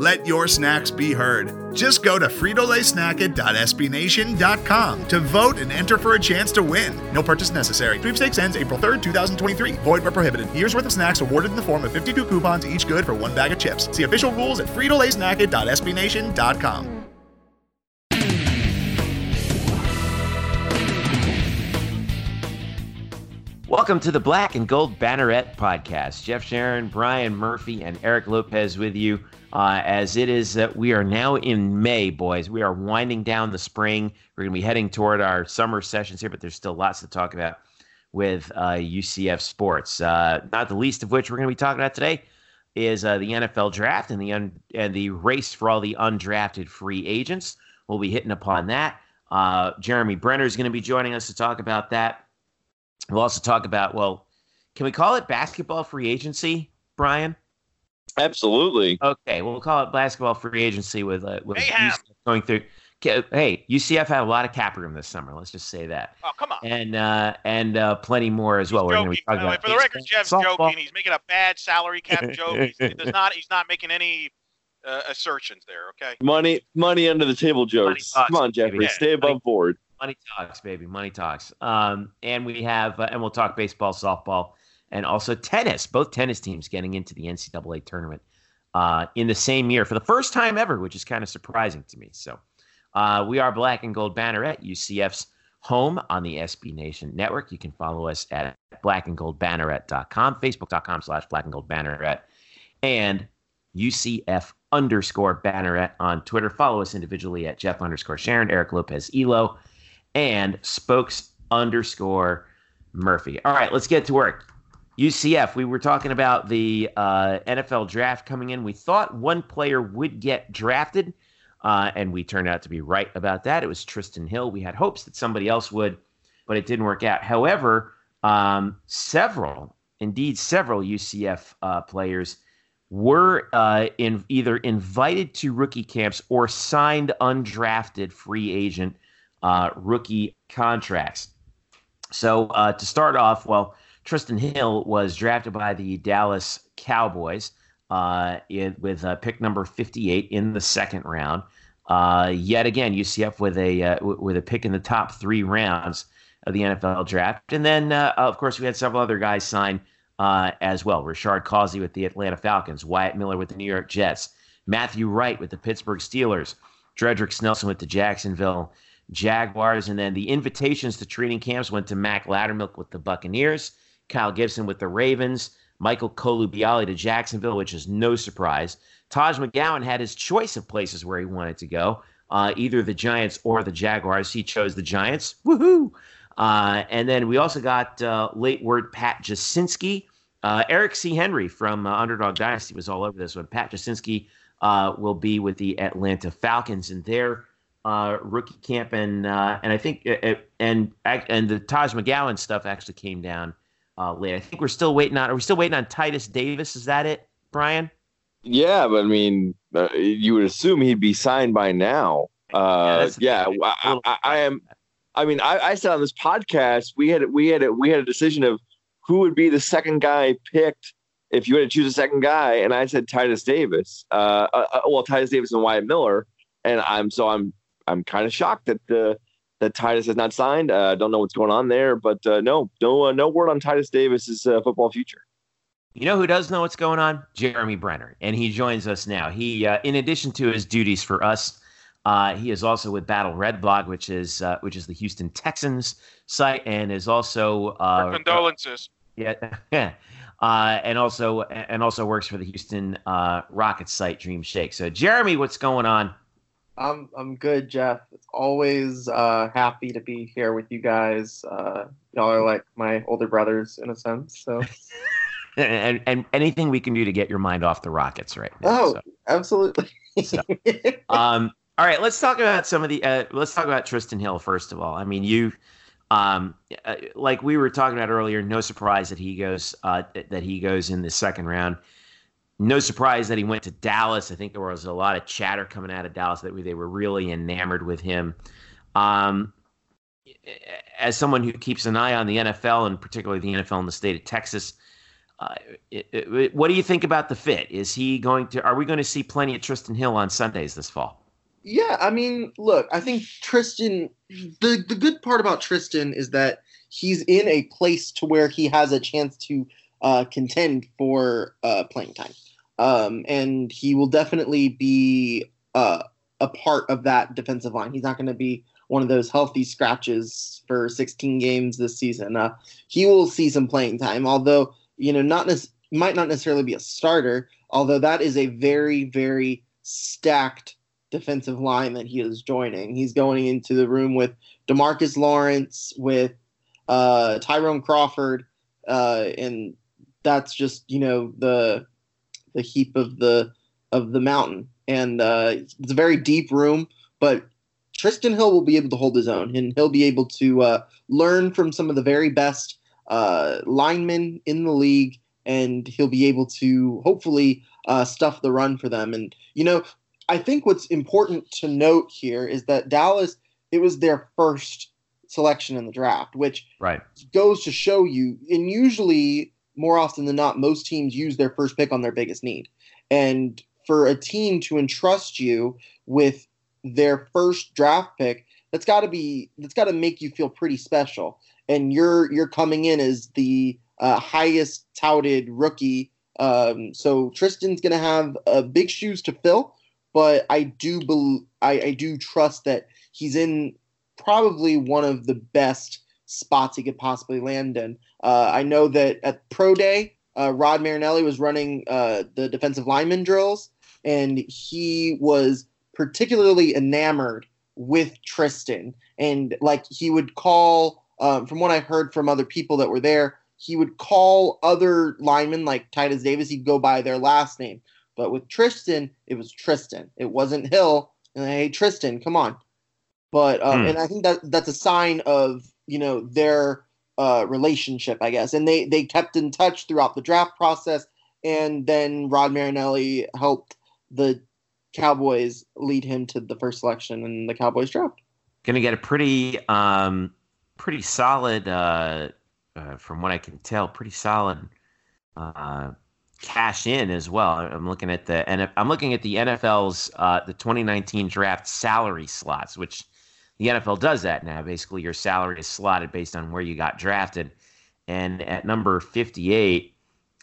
Let your snacks be heard. Just go to fritolaysnacket.sbnation.com to vote and enter for a chance to win. No purchase necessary. Sweepstakes ends April 3rd, 2023. Void where prohibited. Year's worth of snacks awarded in the form of 52 coupons, each good for one bag of chips. See official rules at fritolaysnacket.sbnation.com. Welcome to the Black and Gold Banneret podcast. Jeff Sharon, Brian Murphy, and Eric Lopez with you. Uh, as it is that we are now in May, boys. We are winding down the spring. We're going to be heading toward our summer sessions here, but there's still lots to talk about with uh, UCF sports. Uh, not the least of which we're going to be talking about today is uh, the NFL draft and the un- and the race for all the undrafted free agents. We'll be hitting upon that. Uh, Jeremy Brener is going to be joining us to talk about that. We'll also talk about well, can we call it basketball free agency, Brian? Absolutely. Okay, we'll call it basketball free agency with uh, with UCF going through. Hey, UCF had a lot of cap room this summer. Let's just say that. Oh, come on. And uh, and uh, plenty more as well. He's We're going to be talking By the way, about for the record, Jeff's softball. joking. He's making a bad salary cap joke. He's, he does not. He's not making any uh, assertions there. Okay. Money, money under the table jokes. talks, Come on, Jeffrey, baby. stay above Money- board. Money talks, baby. Money talks. Um, and we have, uh, and we'll talk baseball, softball, and also tennis. Both tennis teams getting into the NCAA tournament uh, in the same year for the first time ever, which is kind of surprising to me. So, uh, we are Black and Gold Banneret UCF's home on the SB Nation Network. You can follow us at blackandgoldbanneret.com, facebook.com slash black and gold banneret, and UCF underscore banneret on Twitter. Follow us individually at Jeff underscore Sharon, Eric Lopez Elo, and spokes underscore Murphy. All right, let's get to work. UCF, we were talking about the uh, NFL draft coming in. We thought one player would get drafted, uh, and we turned out to be right about that. It was Trysten Hill. We had hopes that somebody else would, but it didn't work out. However, um, several, indeed several UCF uh, players were uh, in either invited to rookie camps or signed undrafted free agent uh, rookie contracts. So uh, to start off, well, Trysten Hill was drafted by the Dallas Cowboys uh, in, with uh, pick number 58 in the second round. Uh, yet again, UCF with a uh, with a pick in the top three rounds of the NFL draft, and then uh, of course we had several other guys sign uh, as well. Rashard Causey with the Atlanta Falcons, Wyatt Miller with the New York Jets, Matthew Wright with the Pittsburgh Steelers, Dredrick Snelson with the Jacksonville Jaguars, and then the invitations to training camps went to Mac Loudermilk with the Buccaneers, Kyle Gibson with the Ravens, Michael Colubiale to Jacksonville, which is no surprise. Taj McGowan had his choice of places where he wanted to go, uh, either the Giants or the Jaguars. He chose the Giants. Woohoo! Uh, and then we also got uh, late word Pat Jasinski. Uh, Eric C. Henry from uh, Underdog Dynasty was all over this one. Pat Jasinski uh, will be with the Atlanta Falcons in their rookie camp, and and I think and and the Taj McGowan stuff actually came down uh, late. I think we're still waiting on. Are we still waiting on Titus Davis? Is that it, Brian? Yeah, but I mean, uh, you would assume he'd be signed by now. Uh, the yeah. I, I, I am. I mean, I, I said on this podcast we had we had a, we had a decision of who would be the second guy picked if you had to choose a second guy, and I said Titus Davis. Uh, uh, uh, well, Titus Davis and Wyatt Miller, and I'm so I'm I'm kind of shocked that the that Titus has not signed. Uh, don't know what's going on there, but uh, no, no, uh, no word on Titus Davis's uh, football future. You know who does know what's going on? Jeremy Brener, and he joins us now. He, uh, in addition to his duties for us, uh, he is also with Battle Red Blog, which is uh, which is the Houston Texans site, and is also Our uh, condolences. yeah, yeah, uh, and also and also works for the Houston uh, Rockets site Dream Shake. So, Jeremy, what's going on? I'm I'm good, Jeff. It's always uh, happy to be here with you guys. Uh, y'all are like my older brothers in a sense. So and and anything we can do to get your mind off the Rockets right now. Oh, so. absolutely. So, um, all right, let's talk about some of the. Uh, let's talk about Trysten Hill first of all. I mean, you, um, uh, like we were talking about earlier. No surprise that he goes uh, that he goes in the second round. No surprise that he went to Dallas. I think there was a lot of chatter coming out of Dallas that they were really enamored with him. Um, as someone who keeps an eye on the NFL and particularly the NFL in the state of Texas, uh, it, it, what do you think about the fit? Is he going to? Are we going to see plenty of Trysten Hill on Sundays this fall? Yeah, I mean, look, I think Trysten. The the good part about Trysten is that he's in a place to where he has a chance to uh, contend for uh, playing time, um, and he will definitely be uh, a part of that defensive line. He's not going to be one of those healthy scratches for 16 games this season. Uh, he will see some playing time, although you know, not ne- might not necessarily be a starter, although that is a very, very stacked defensive line that he is joining. He's going into the room with Demarcus Lawrence, with uh, Tyrone Crawford, uh, and that's just you know the the heap of the of the mountain. And uh, it's a very deep room, but Trysten Hill will be able to hold his own, and he'll be able to uh, learn from some of the very best uh, linemen in the league, and he'll be able to hopefully uh, stuff the run for them. And you know, I think what's important to note here is that Dallas, it was their first selection in the draft, which right. goes to show you. And usually, more often than not, most teams use their first pick on their biggest need. And for a team to entrust you with their first draft pick, that's got to be that's got to make you feel pretty special and you're you're coming in as the uh, highest touted rookie. Um, so Trysten's going to have uh, big shoes to fill, but I do bel- I, I do trust that he's in probably one of the best spots he could possibly land in. Uh, I know that at pro day, uh, Rod Marinelli was running uh, the defensive lineman drills, and he was particularly enamored with Trysten, and like he would call um, from what I heard from other people that were there, he would call other linemen like Titus Davis, he'd go by their last name. But with Trysten, it was Trysten. It wasn't Hill. And hey, Trysten, come on. But um, hmm. and I think that that's a sign of you know their uh, relationship, I guess. And they they kept in touch throughout the draft process, and then Rod Marinelli helped the Cowboys lead him to the first selection in the Cowboys draft. Going to get a pretty um, pretty solid, uh, uh, from what I can tell, pretty solid uh, cash in as well. I'm looking at the and I'm looking at the NFL's uh, the 2019 draft salary slots, which the NFL does that now. Basically, your salary is slotted based on where you got drafted, and at number 58,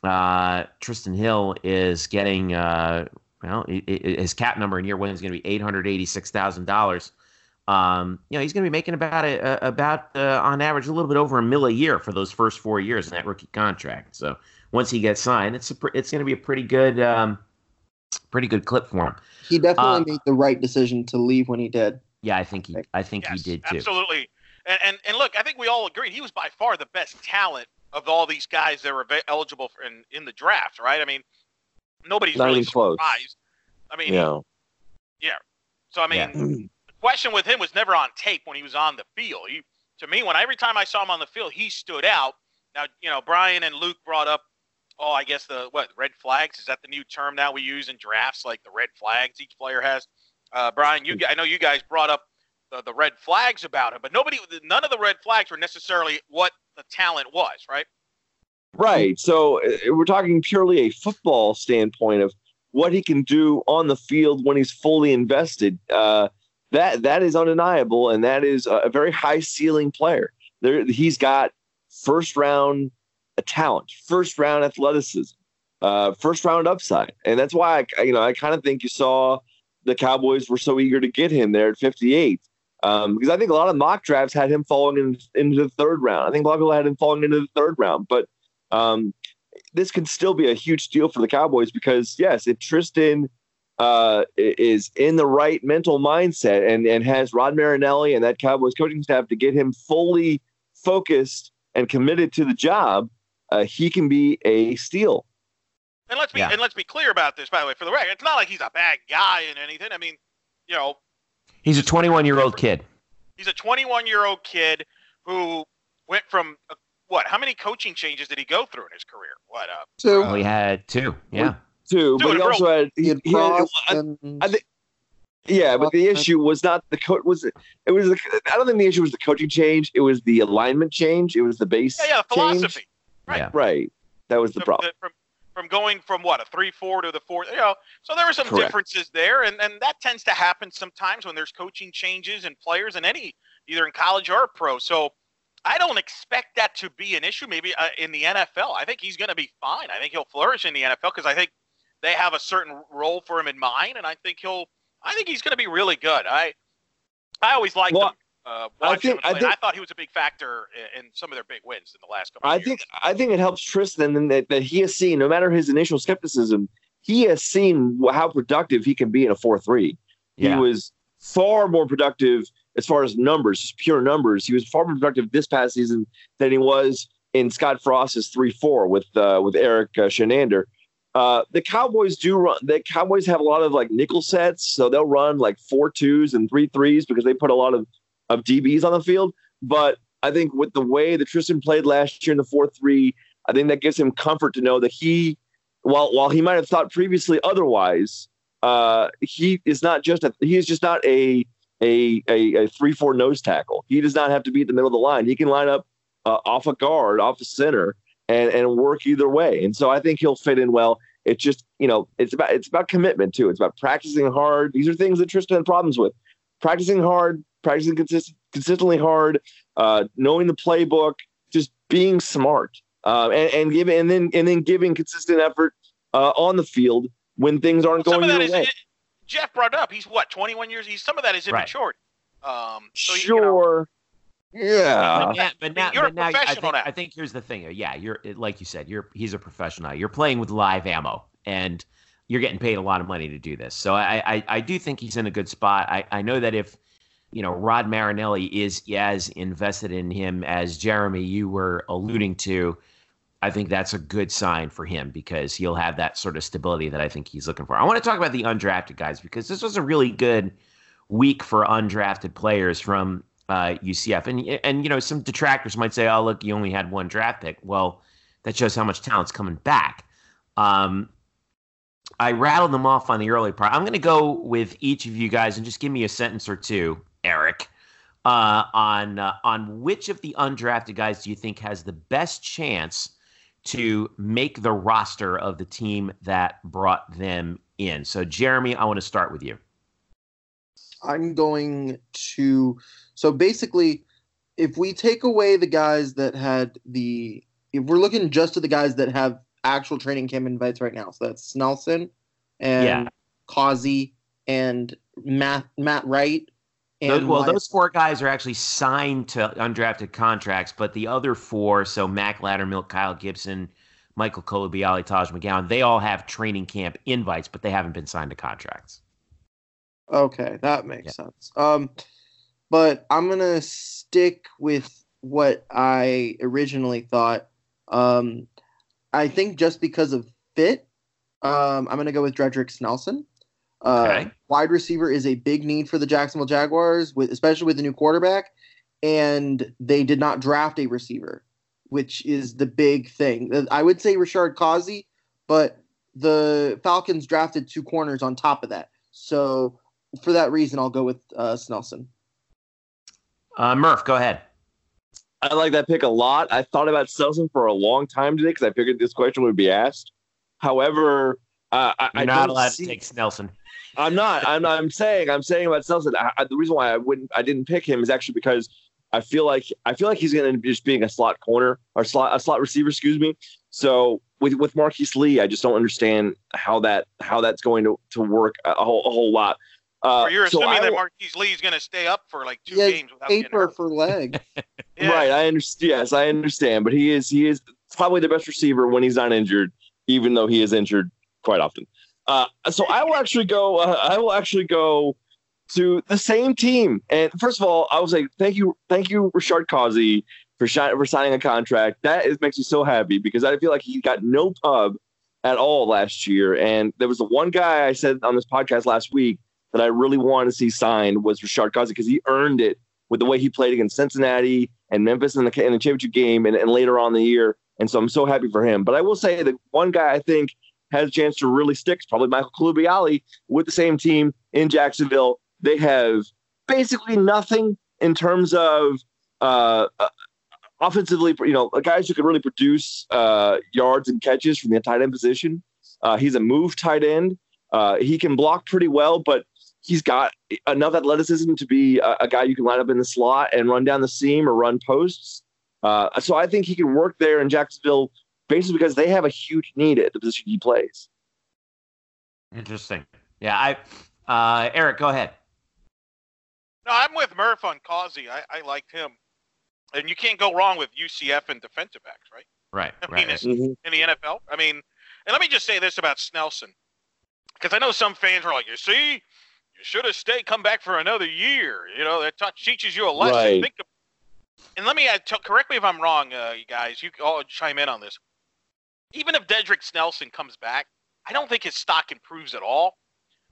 uh, Trysten Hill is getting. Uh, well, his cap number in year one is going to be eight hundred eighty-six thousand dollars um, you know, he's going to be making about a, a about uh, on average a little bit over a mill a year for those first four years in that rookie contract. So once he gets signed, it's a, it's going to be a pretty good um, pretty good clip for him. He definitely uh, made the right decision to leave when he did. Yeah, I think he I think yes, he did too. Absolutely. And, and and look, I think we all agreed he was by far the best talent of all these guys that were eligible for in, in the draft, right? I mean, nobody's Not really surprised. Close. I mean, yeah. yeah. So I mean, yeah question with him was never on tape when he was on the field. He, to me, when every time I saw him on the field, he stood out. Now, you know, Brian and Luke brought up, oh, I guess the what red flags is that the new term now we use in drafts, like the red flags each player has. Uh, Brian, you I know you guys brought up the, the red flags about him, but nobody, none of the red flags were necessarily what the talent was, right? Right. So uh, we're talking purely a football standpoint of what he can do on the field when he's fully invested. Uh, that that is undeniable, and that is a, very high ceiling player. There, he's got first round talent, first round athleticism, uh, first round upside, and that's why I, you know I kind of think you saw the Cowboys were so eager to get him there at 58. Um, because I think a lot of mock drafts had him falling in, into the third round. I think a lot of people had him falling into the third round, but um, this can still be a huge deal for the Cowboys because yes, if Trysten uh, is in the right mental mindset and, and has Rod Marinelli and that Cowboys coaching staff to get him fully focused and committed to the job, uh, he can be a steal. And let's be yeah. and let's be clear about this. By the way, for the record, it's not like he's a bad guy in anything. I mean, you know, he's a 21 year old kid. He's a 21 year old kid who went from uh, what? How many coaching changes did he go through in his career? What? Uh, two. Well, he had two. Yeah. Two, but he also had. He, he had I, I think. Yeah, but the issue was not the coach. Was it? It was. The, I don't think the issue was the coaching change. It was the alignment change. It was the base. Yeah, yeah, philosophy. Change. Right. Yeah. Right. That was the, the problem. The, from, from going from what a three four to the four. You know, so there were some Correct. differences there, and and that tends to happen sometimes when there's coaching changes and players in any either in college or pro. So I don't expect that to be an issue. Maybe uh, in the NFL, I think he's going to be fine. I think he'll flourish in the NFL because I think they have a certain role for him in mind, and I think he'll. I think he's going to be really good. I I always like well, him. Uh, I think, I, think, I thought he was a big factor in, in, some of their big wins in the last couple. I years. think I think it helps Trysten that, that he has seen, no matter his initial skepticism, he has seen how productive he can be in a four three. Yeah. He was far more productive as far as numbers, just pure numbers. He was far more productive this past season than he was in Scott Frost's three four with uh, with Erik uh, Chinander. Uh, the Cowboys do run. The Cowboys have a lot of like nickel sets, so they'll run like four twos and three threes because they put a lot of of DBs on the field. But I think with the way that Trysten played last year in the four three, I think that gives him comfort to know that he, while while he might have thought previously otherwise, uh, he is not just a he is just not a a, a, a three four nose tackle. He does not have to be at the middle of the line. He can line up uh, off a guard, off a center, and and work either way. And so I think he'll fit in well. It's just you know it's about it's about commitment too. It's about practicing hard. These are things that Trysten had problems with. Practicing hard, practicing consist- consistently hard, uh, knowing the playbook, just being smart, uh, and, and giving and then and then giving consistent effort uh, on the field when things aren't well, going your way. It, Jeff brought up. He's what, 21 years? He's some of that is immature. Right. Um, so sure. You know, yeah. But now, but now, you're but now, I think, I think here's the thing. Yeah, you're like you said, you're he's a professional. You're playing with live ammo, and you're getting paid a lot of money to do this. So I, I, I do think he's in a good spot. I, I know that if you know Rod Marinelli is as invested in him as Jeremy you were alluding to, I think that's a good sign for him because he'll have that sort of stability that I think he's looking for. I want to talk about the undrafted guys because this was a really good week for undrafted players from uh, UCF. And and you know some detractors might say, "Oh, look, you only had one draft pick." Well, that shows how much talent's coming back. Um, I rattled them off on the early part. I'm going to go with each of you guys and just give me a sentence or two, Eric, uh, on uh, on which of the undrafted guys do you think has the best chance to make the roster of the team that brought them in. So, Jeremy, I want to start with you. I'm going to. So, basically, if we take away the guys that had the. If we're looking just to the guys that have actual training camp invites right now, so that's Snelson and yeah. Causey and Matt Matt Wright those, well, those four guys are actually signed to undrafted contracts, but the other four, so Mac Loudermilk, Kyle Gibson, Michael Colubiale, Taj McGowan, they all have training camp invites, but they haven't been signed to contracts. Okay, that makes yeah. sense. Um, but I'm gonna stick with what I originally thought. Um, I think just because of fit, um, I'm gonna go with Dredrick Snelson. Uh, okay. Wide receiver is a big need for the Jacksonville Jaguars, with especially with the new quarterback, and they did not draft a receiver, which is the big thing. Uh, I would say Rashard Causey, but the Falcons drafted two corners on top of that. So for that reason, I'll go with uh, Snelson. Uh, Murph, go ahead. I like that pick a lot. I thought about Snelson for a long time today because I figured this question would be asked. However, uh, I, You're not allowed see... to take Snelson. I'm not. I'm. I'm saying. I'm saying about Snelson. I, I, the reason why I wouldn't. I didn't pick him is actually because I feel like I feel like he's going to be just being a slot corner or slot a slot receiver. Excuse me. So with with Marquise Lee, I just don't understand how that how that's going to to work a whole a whole lot. Uh, or you're assuming so that Marquise Lee is going to stay up for like two games without paper for leg. yeah. Right. I understand. Yes, I understand. But he is he is probably the best receiver when he's not injured, even though he is injured quite often. Uh, so I will actually go. Uh, I will actually go to the same team. And first of all, I will say thank you, thank you, Rashard Causey, for, shi- for signing a contract. That is, makes me so happy because I feel like he got no pub at all last year. And there was the one guy I said on this podcast last week that I really wanted to see signed was Rashard Causey because he earned it with the way he played against Cincinnati and Memphis in the, in the championship game and, and later on the year. And so I'm so happy for him. But I will say that one guy I think has a chance to really stick is probably Michael Colubiale with the same team in Jacksonville. They have basically nothing in terms of uh, uh, offensively, you know, guys who can really produce uh, yards and catches from the tight end position. Uh, he's a move tight end. Uh, he can block pretty well, but he's got enough athleticism to be a, a, guy you can line up in the slot and run down the seam or run posts. Uh, so I think he can work there in Jacksonville basically because they have a huge need at the position he plays. Interesting. Yeah, I uh, Eric, go ahead. No, I'm with Murph on Causey. I, I liked him, and you can't go wrong with UCF and defensive backs, right? Right. I mean, right. In, in the NFL. I mean, and let me just say this about Snelson, because I know some fans are like, "You see, you should have stayed, come back for another year." You know, that t- teaches you a lesson. Right. Think of, and let me add, t- correct me if I'm wrong, uh, you guys. You all chime in on this. Even if Dedrick Snelson comes back, I don't think his stock improves at all.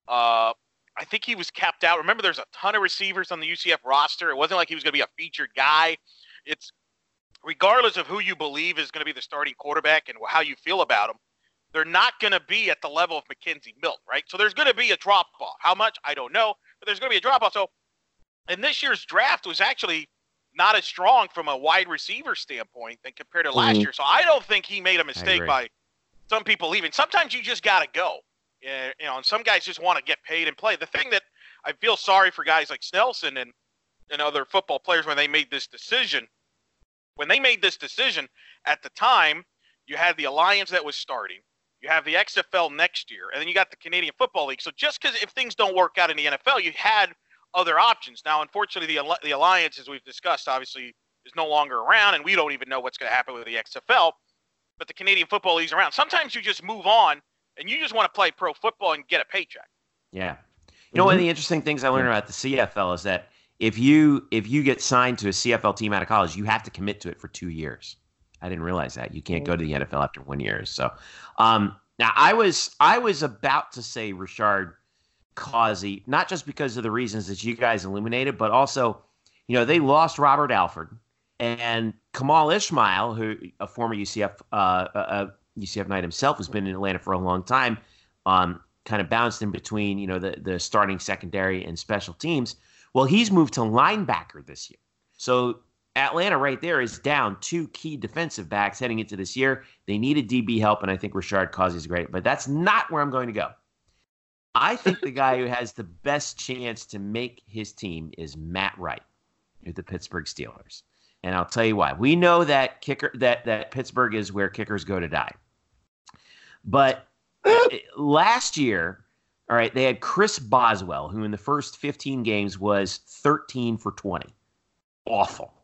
Uh, I think he was capped out. Remember, there's a ton of receivers on the UCF roster. It wasn't like he was going to be a featured guy. It's regardless of who you believe is going to be the starting quarterback and how you feel about him, they're not going to be at the level of McKenzie Milton, right? So there's going to be a drop off. How much? I don't know, but there's going to be a drop off. So, and this year's draft was actually not as strong from a wide receiver standpoint than compared to last mm-hmm. year. So I don't think he made a mistake by some people leaving. Sometimes you just got to go you know, and some guys just want to get paid and play. The thing that I feel sorry for guys like Snelson and and other football players when they made this decision. When they made this decision at the time, you had the alliance that was starting. You have the XFL next year, and then you got the Canadian Football League. So just because if things don't work out in the NFL, you had other options. Now, unfortunately, the the alliance, as we've discussed, obviously is no longer around, and we don't even know what's going to happen with the XFL. But the Canadian Football League's around. Sometimes you just move on and you just want to play pro football and get a paycheck. Yeah. You know, mm-hmm. one of the interesting things I learned about the CFL is that if you if you get signed to a CFL team out of college, you have to commit to it for two years. I didn't realize that you can't go to the NFL after one year. So um, now I was I was about to say Rashard Causey, not just because of the reasons that you guys illuminated, but also, you know, they lost Robert Alford and Kemal Ishmael, who a former UCF uh, uh, UCF Knight himself has been in Atlanta for a long time, um, kind of bounced in between, you know, the the starting secondary and special teams. Well, he's moved to linebacker this year. So Atlanta right there is down two key defensive backs heading into this year. They needed DB help, and I think Rashard Causey is great, but that's not where I'm going to go. I think the guy who has the best chance to make his team is Matt Wright with the Pittsburgh Steelers. And I'll tell you why. We know that kicker that that Pittsburgh is where kickers go to die. But last year, all right, they had Chris Boswell, who in the first 15 games was 13 for 20. Awful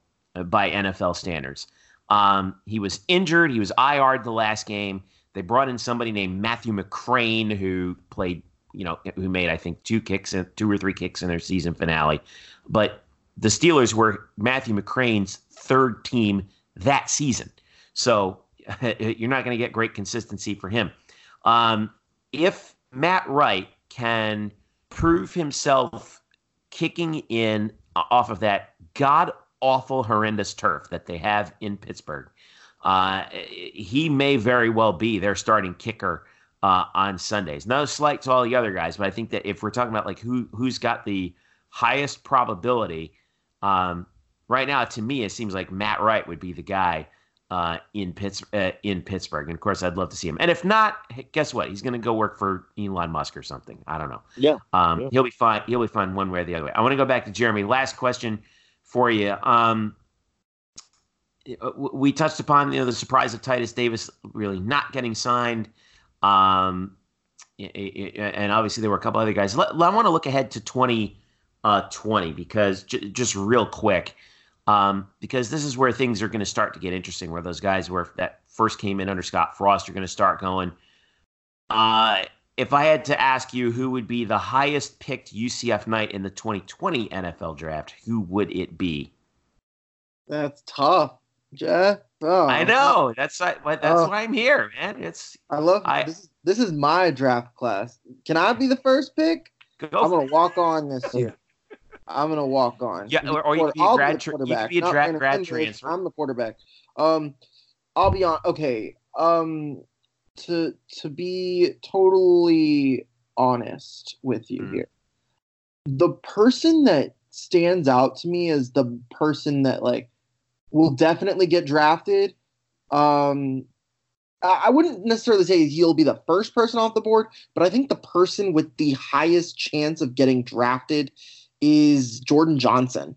by NFL standards. Um, he was injured. He was IR'd the last game. They brought in somebody named Matthew McCrane, who played, you know, who made, I think, two kicks, and two or three kicks in their season finale. But the Steelers were Matthew McCrane's third team that season. So you're not going to get great consistency for him. Um, if Matt Wright can prove himself kicking in off of that god awful, horrendous turf that they have in Pittsburgh, uh, he may very well be their starting kicker uh, on Sundays. No slight to all the other guys, but I think that if we're talking about like who who's got the highest probability, um, right now to me it seems like Matt Wright would be the guy uh, in Pitts uh, in Pittsburgh. And of course, I'd love to see him. And if not, guess what? He's going to go work for Elon Musk or something. I don't know. Yeah. Um, yeah. He'll be fine. He'll be fine one way or the other way. I want to go back to Jeremy. Last question for you. Um, we touched upon you know the surprise of Titus Davis really not getting signed. Um, and obviously there were a couple other guys. I want to look ahead to 2020 uh, because just real quick um, because this is where things are going to start to get interesting. Where those guys were that first came in under Scott Frost are going to start going. Uh, if I had to ask you who would be the highest picked UCF Knight in the 2020 NFL draft, who would it be? That's tough Jeff. Oh, I know. That's why. That's oh. why I'm here, man. It's. I love. I, this, this is my draft class. Can I be the first pick? Go I'm gonna walk on this year. I'm gonna walk on. Yeah, or, or you could be a grad, tra- you be a dra- grad transfer. I'm the quarterback. Um, I'll be on. Okay. Um, to to be totally honest with you mm. here, the person that stands out to me as the person that like will definitely get drafted. Um, I wouldn't necessarily say he'll be the first person off the board, but I think the person with the highest chance of getting drafted is Jordan Johnson.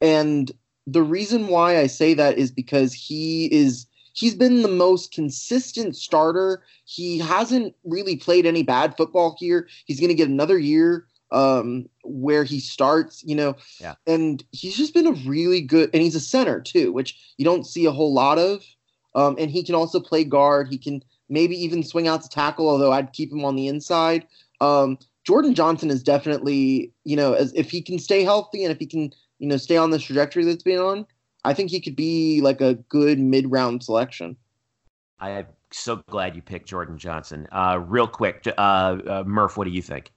And the reason why I say that is because he is he's been the most consistent starter. He hasn't really played any bad football here. He's going to get another year um, where he starts, you know. Yeah. And he's just been a really good, and he's a center too, which you don't see a whole lot of. Um, and he can also play guard. He can maybe even swing out to tackle, although I'd keep him on the inside. Um, Jordan Johnson is definitely, you know, as if he can stay healthy and if he can, you know, stay on this trajectory that's been on, I think he could be like a good mid-round selection. I am so glad you picked Jordan Johnson. Uh, real quick, uh, uh, Murph, what do you think?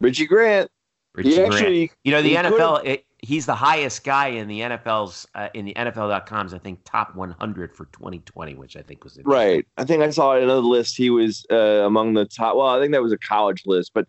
Richie Grant. Richie Grant. Actually, you know the NFL. It, he's the highest guy in the NFL's uh, in the NFL.com's I think top 100 for 2020, which I think was right. I think I saw another list. He was uh, among the top. Well, I think that was a college list, but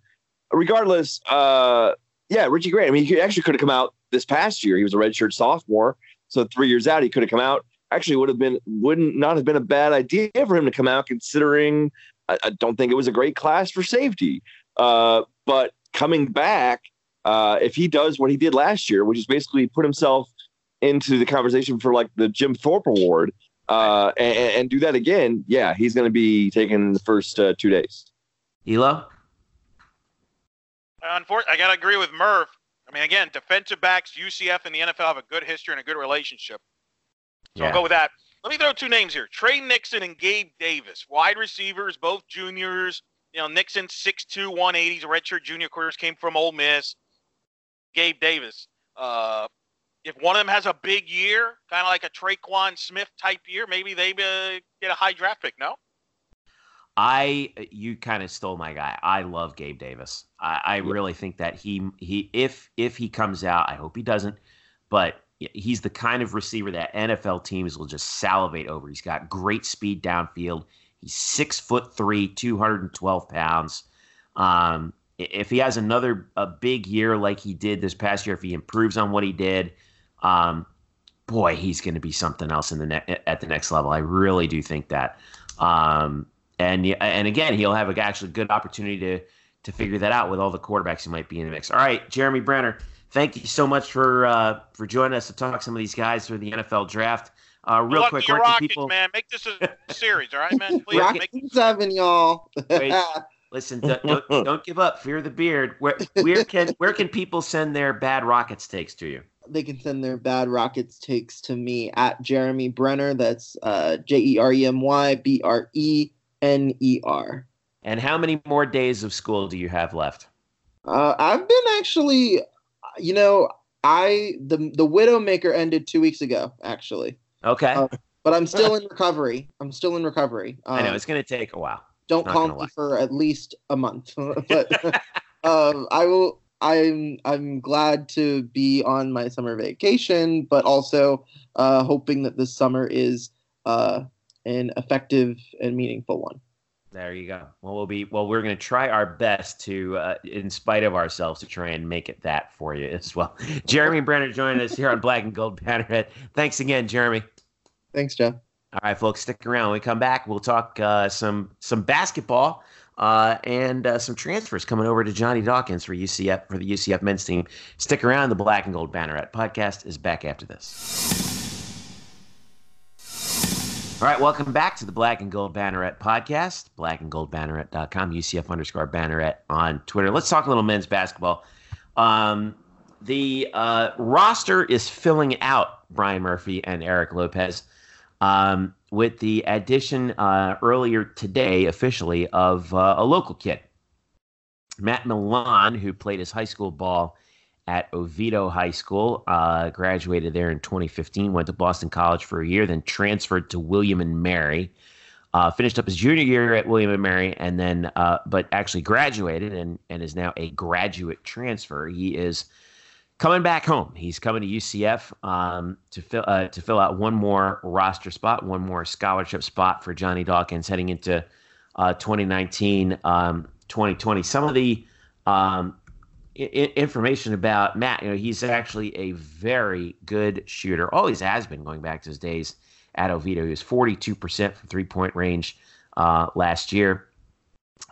regardless, uh, yeah, Richie Grant. I mean, he actually could have come out this past year. He was a redshirt sophomore, so three years out, he could have come out. Actually, would have been wouldn't not have been a bad idea for him to come out, considering I, I don't think it was a great class for safety. Uh, but coming back, uh, if he does what he did last year, which is basically put himself into the conversation for like the Jim Thorpe Award, uh, and, and, do that again, yeah, he's going to be taking the first uh, two days. Elo? Unfortunately, I got to agree with Murph. I mean, again, defensive backs, UCF and the NFL have a good history and a good relationship. So yeah. I'll go with that. Let me throw two names here: Trey Nixon and Gabe Davis, wide receivers, both juniors. You know, Nixon 6'2", 180, he's a redshirt junior. Quarters came from Ole Miss. Gabe Davis. Uh, if one of them has a big year, kind of like a Tre'Quan Smith type year, maybe they uh, get a high draft pick. No. I you kind of stole my guy. I love Gabe Davis. I, I really think that he he if if he comes out, I hope he doesn't, but he's the kind of receiver that NFL teams will just salivate over. He's got great speed downfield. He's six foot three, two hundred and twelve pounds. Um, if he has another a big year like he did this past year, if he improves on what he did, um, boy, he's going to be something else in the ne- at the next level. I really do think that. Um, and and again, he'll have a actually good opportunity to to figure that out with all the quarterbacks who might be in the mix. All right, Jeremy Brener, thank you so much for uh, for joining us to talk some of these guys for the NFL draft. Uh, real quick, where can people? Man, make this a series, all right, man. Please, Rockets make... seven, y'all. Wait, Listen, don't, don't, don't, give up. Fear the beard. Where, where can where can people send their bad rockets takes to you? They can send their bad rockets takes to me at Jeremy Brener. That's uh, J E R E M Y B R E N E R. And how many more days of school do you have left? Uh, I've been actually, you know, I the the Widowmaker ended two weeks ago, actually. Okay. Uh, but I'm still in recovery. I'm still in recovery. Um, I know it's going to take a while. Don't call me lie. for at least a month. but um, I will. I'm I'm glad to be on my summer vacation, but also uh, hoping that this summer is uh, an effective and meaningful one. There you go. Well, we'll be well. We're going to try our best to, uh, in spite of ourselves, to try and make it that for you as well. Jeremy Brener joining us here on Black and Gold Banneret. Thanks again, Jeremy. Thanks, Jeff. All right, folks, stick around. When we come back, we'll talk uh, some some basketball uh, and uh, some transfers coming over to Johnny Dawkins for UCF for the UCF men's team. Stick around. The Black and Gold Banneret podcast is back after this. All right, welcome back to the Black and Gold Banneret podcast. Blackandgoldbanneret.com, UCF underscore Banneret on Twitter. Let's talk a little men's basketball. Um, the uh, roster is filling out Brian Murphy and Eric Lopez um, with the addition uh, earlier today, officially, of uh, a local kid, Matt Milon, who played his high school ball at Oviedo High School. Uh, graduated there in 2015. Went to Boston College for a year, then transferred to William and Mary. Uh, finished up his junior year at William and Mary, and then uh, but actually graduated and and is now a graduate transfer. He is coming back home. He's coming to UCF um, to fill uh, to fill out one more roster spot, one more scholarship spot for Johnny Dawkins heading into uh, 2019, um, 2020. Some of the um, information about Matt, you know, he's actually a very good shooter. Always has been going back to his days at Oviedo. He was 42% from three point range uh, last year,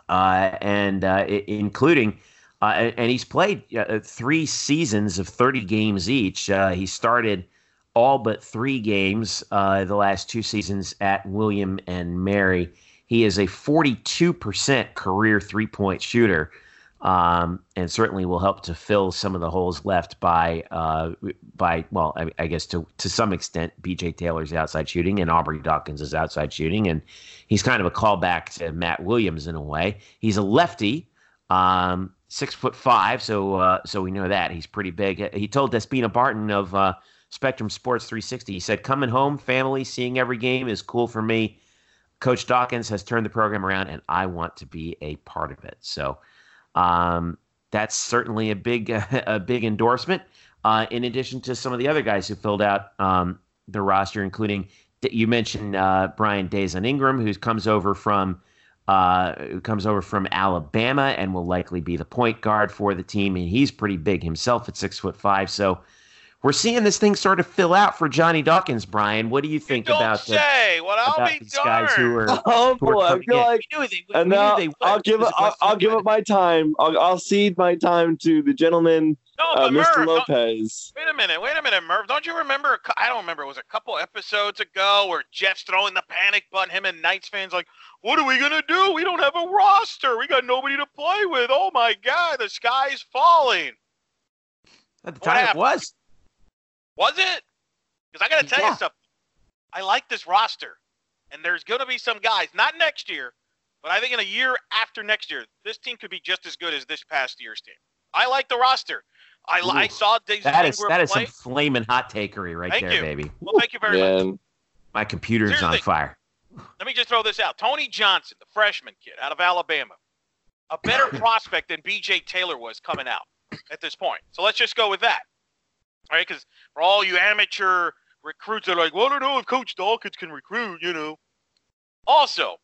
uh, and uh, including. Uh, and he's played uh, three seasons of 30 games each. Uh, he started all but three games the last two seasons at William and Mary. He is a 42% career three point shooter um, and certainly will help to fill some of the holes left by uh, by well, I, I, guess to to some extent, B.J. Taylor's outside shooting and Aubrey Dawkins' is outside shooting, and he's kind of a callback to Matt Williams in a way. He's a lefty, um, six foot five, so uh, so we know that he's pretty big. He told Despina Barton of uh, Spectrum Sports 360, he said, "Coming home, family, seeing every game is cool for me." Coach Dawkins has turned the program around, and I want to be a part of it. So. Um, that's certainly a big a big endorsement. Uh, in addition to some of the other guys who filled out um, the roster, including you mentioned uh, Brian Dazon Ingram, who comes over from uh, who comes over from Alabama and will likely be the point guard for the team, and he's pretty big himself at six foot five. So we're seeing this thing sort of fill out for Johnny Dawkins. Brian, what do you think you about say? The, well, I'll about these darned. guys who are? Oh boy, I feel like and now I'll give it. I'll, I'll give up my time. I'll, I'll cede my time to the gentleman, no, uh, Mr. Murph, Lopez. Wait a minute, wait a minute, Merv. Don't you remember? I don't remember. It was a couple episodes ago where Jeff's throwing the panic button. Him and Knights fans like, "What are we gonna do? We don't have a roster. We got nobody to play with. Oh my God, the sky's falling." At the time, it was. Was it? Because I got to tell yeah. you something. I like this roster, and there's going to be some guys, not next year, but I think in a year after next year, this team could be just as good as this past year's team. I like the roster. I, I saw Daisy that is that is play. some flaming hot takery right thank there, you. baby. Well, thank you very Man. much. My computer's Seriously. on fire. Let me just throw this out. Tony Johnson, the freshman kid out of Alabama, a better prospect than B.J. Taylor was coming out at this point. So let's just go with that. Right, because for all you amateur recruits that are like, well, I don't know if Coach Dawkins can recruit, you know. Also,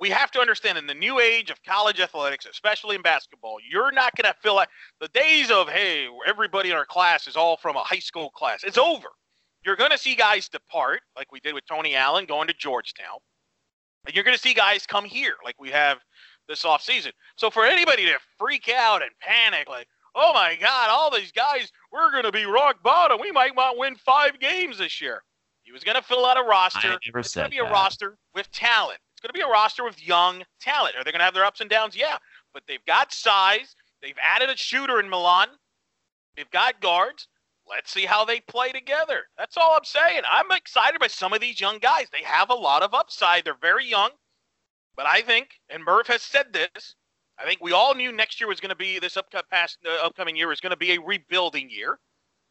we have to understand in the new age of college athletics, especially in basketball, you're not going to feel like the days of, hey, everybody in our class is all from a high school class. It's over. You're going to see guys depart, like we did with Tony Allen going to Georgetown. And you're going to see guys come here, like we have this offseason. So for anybody to freak out and panic, like, oh my God, all these guys, we're going to be rock bottom. We might not win five games this year. He was going to fill out a roster. I never it's going to be a roster with talent. It's going to be a roster with young talent. Are they going to have their ups and downs? Yeah. But they've got size. They've added a shooter in Milon. They've got guards. Let's see how they play together. That's all I'm saying. I'm excited by some of these young guys. They have a lot of upside. They're very young. But I think, and Murph has said this, I think we all knew next year was going to be this upcoming past uh, upcoming year is going to be a rebuilding year,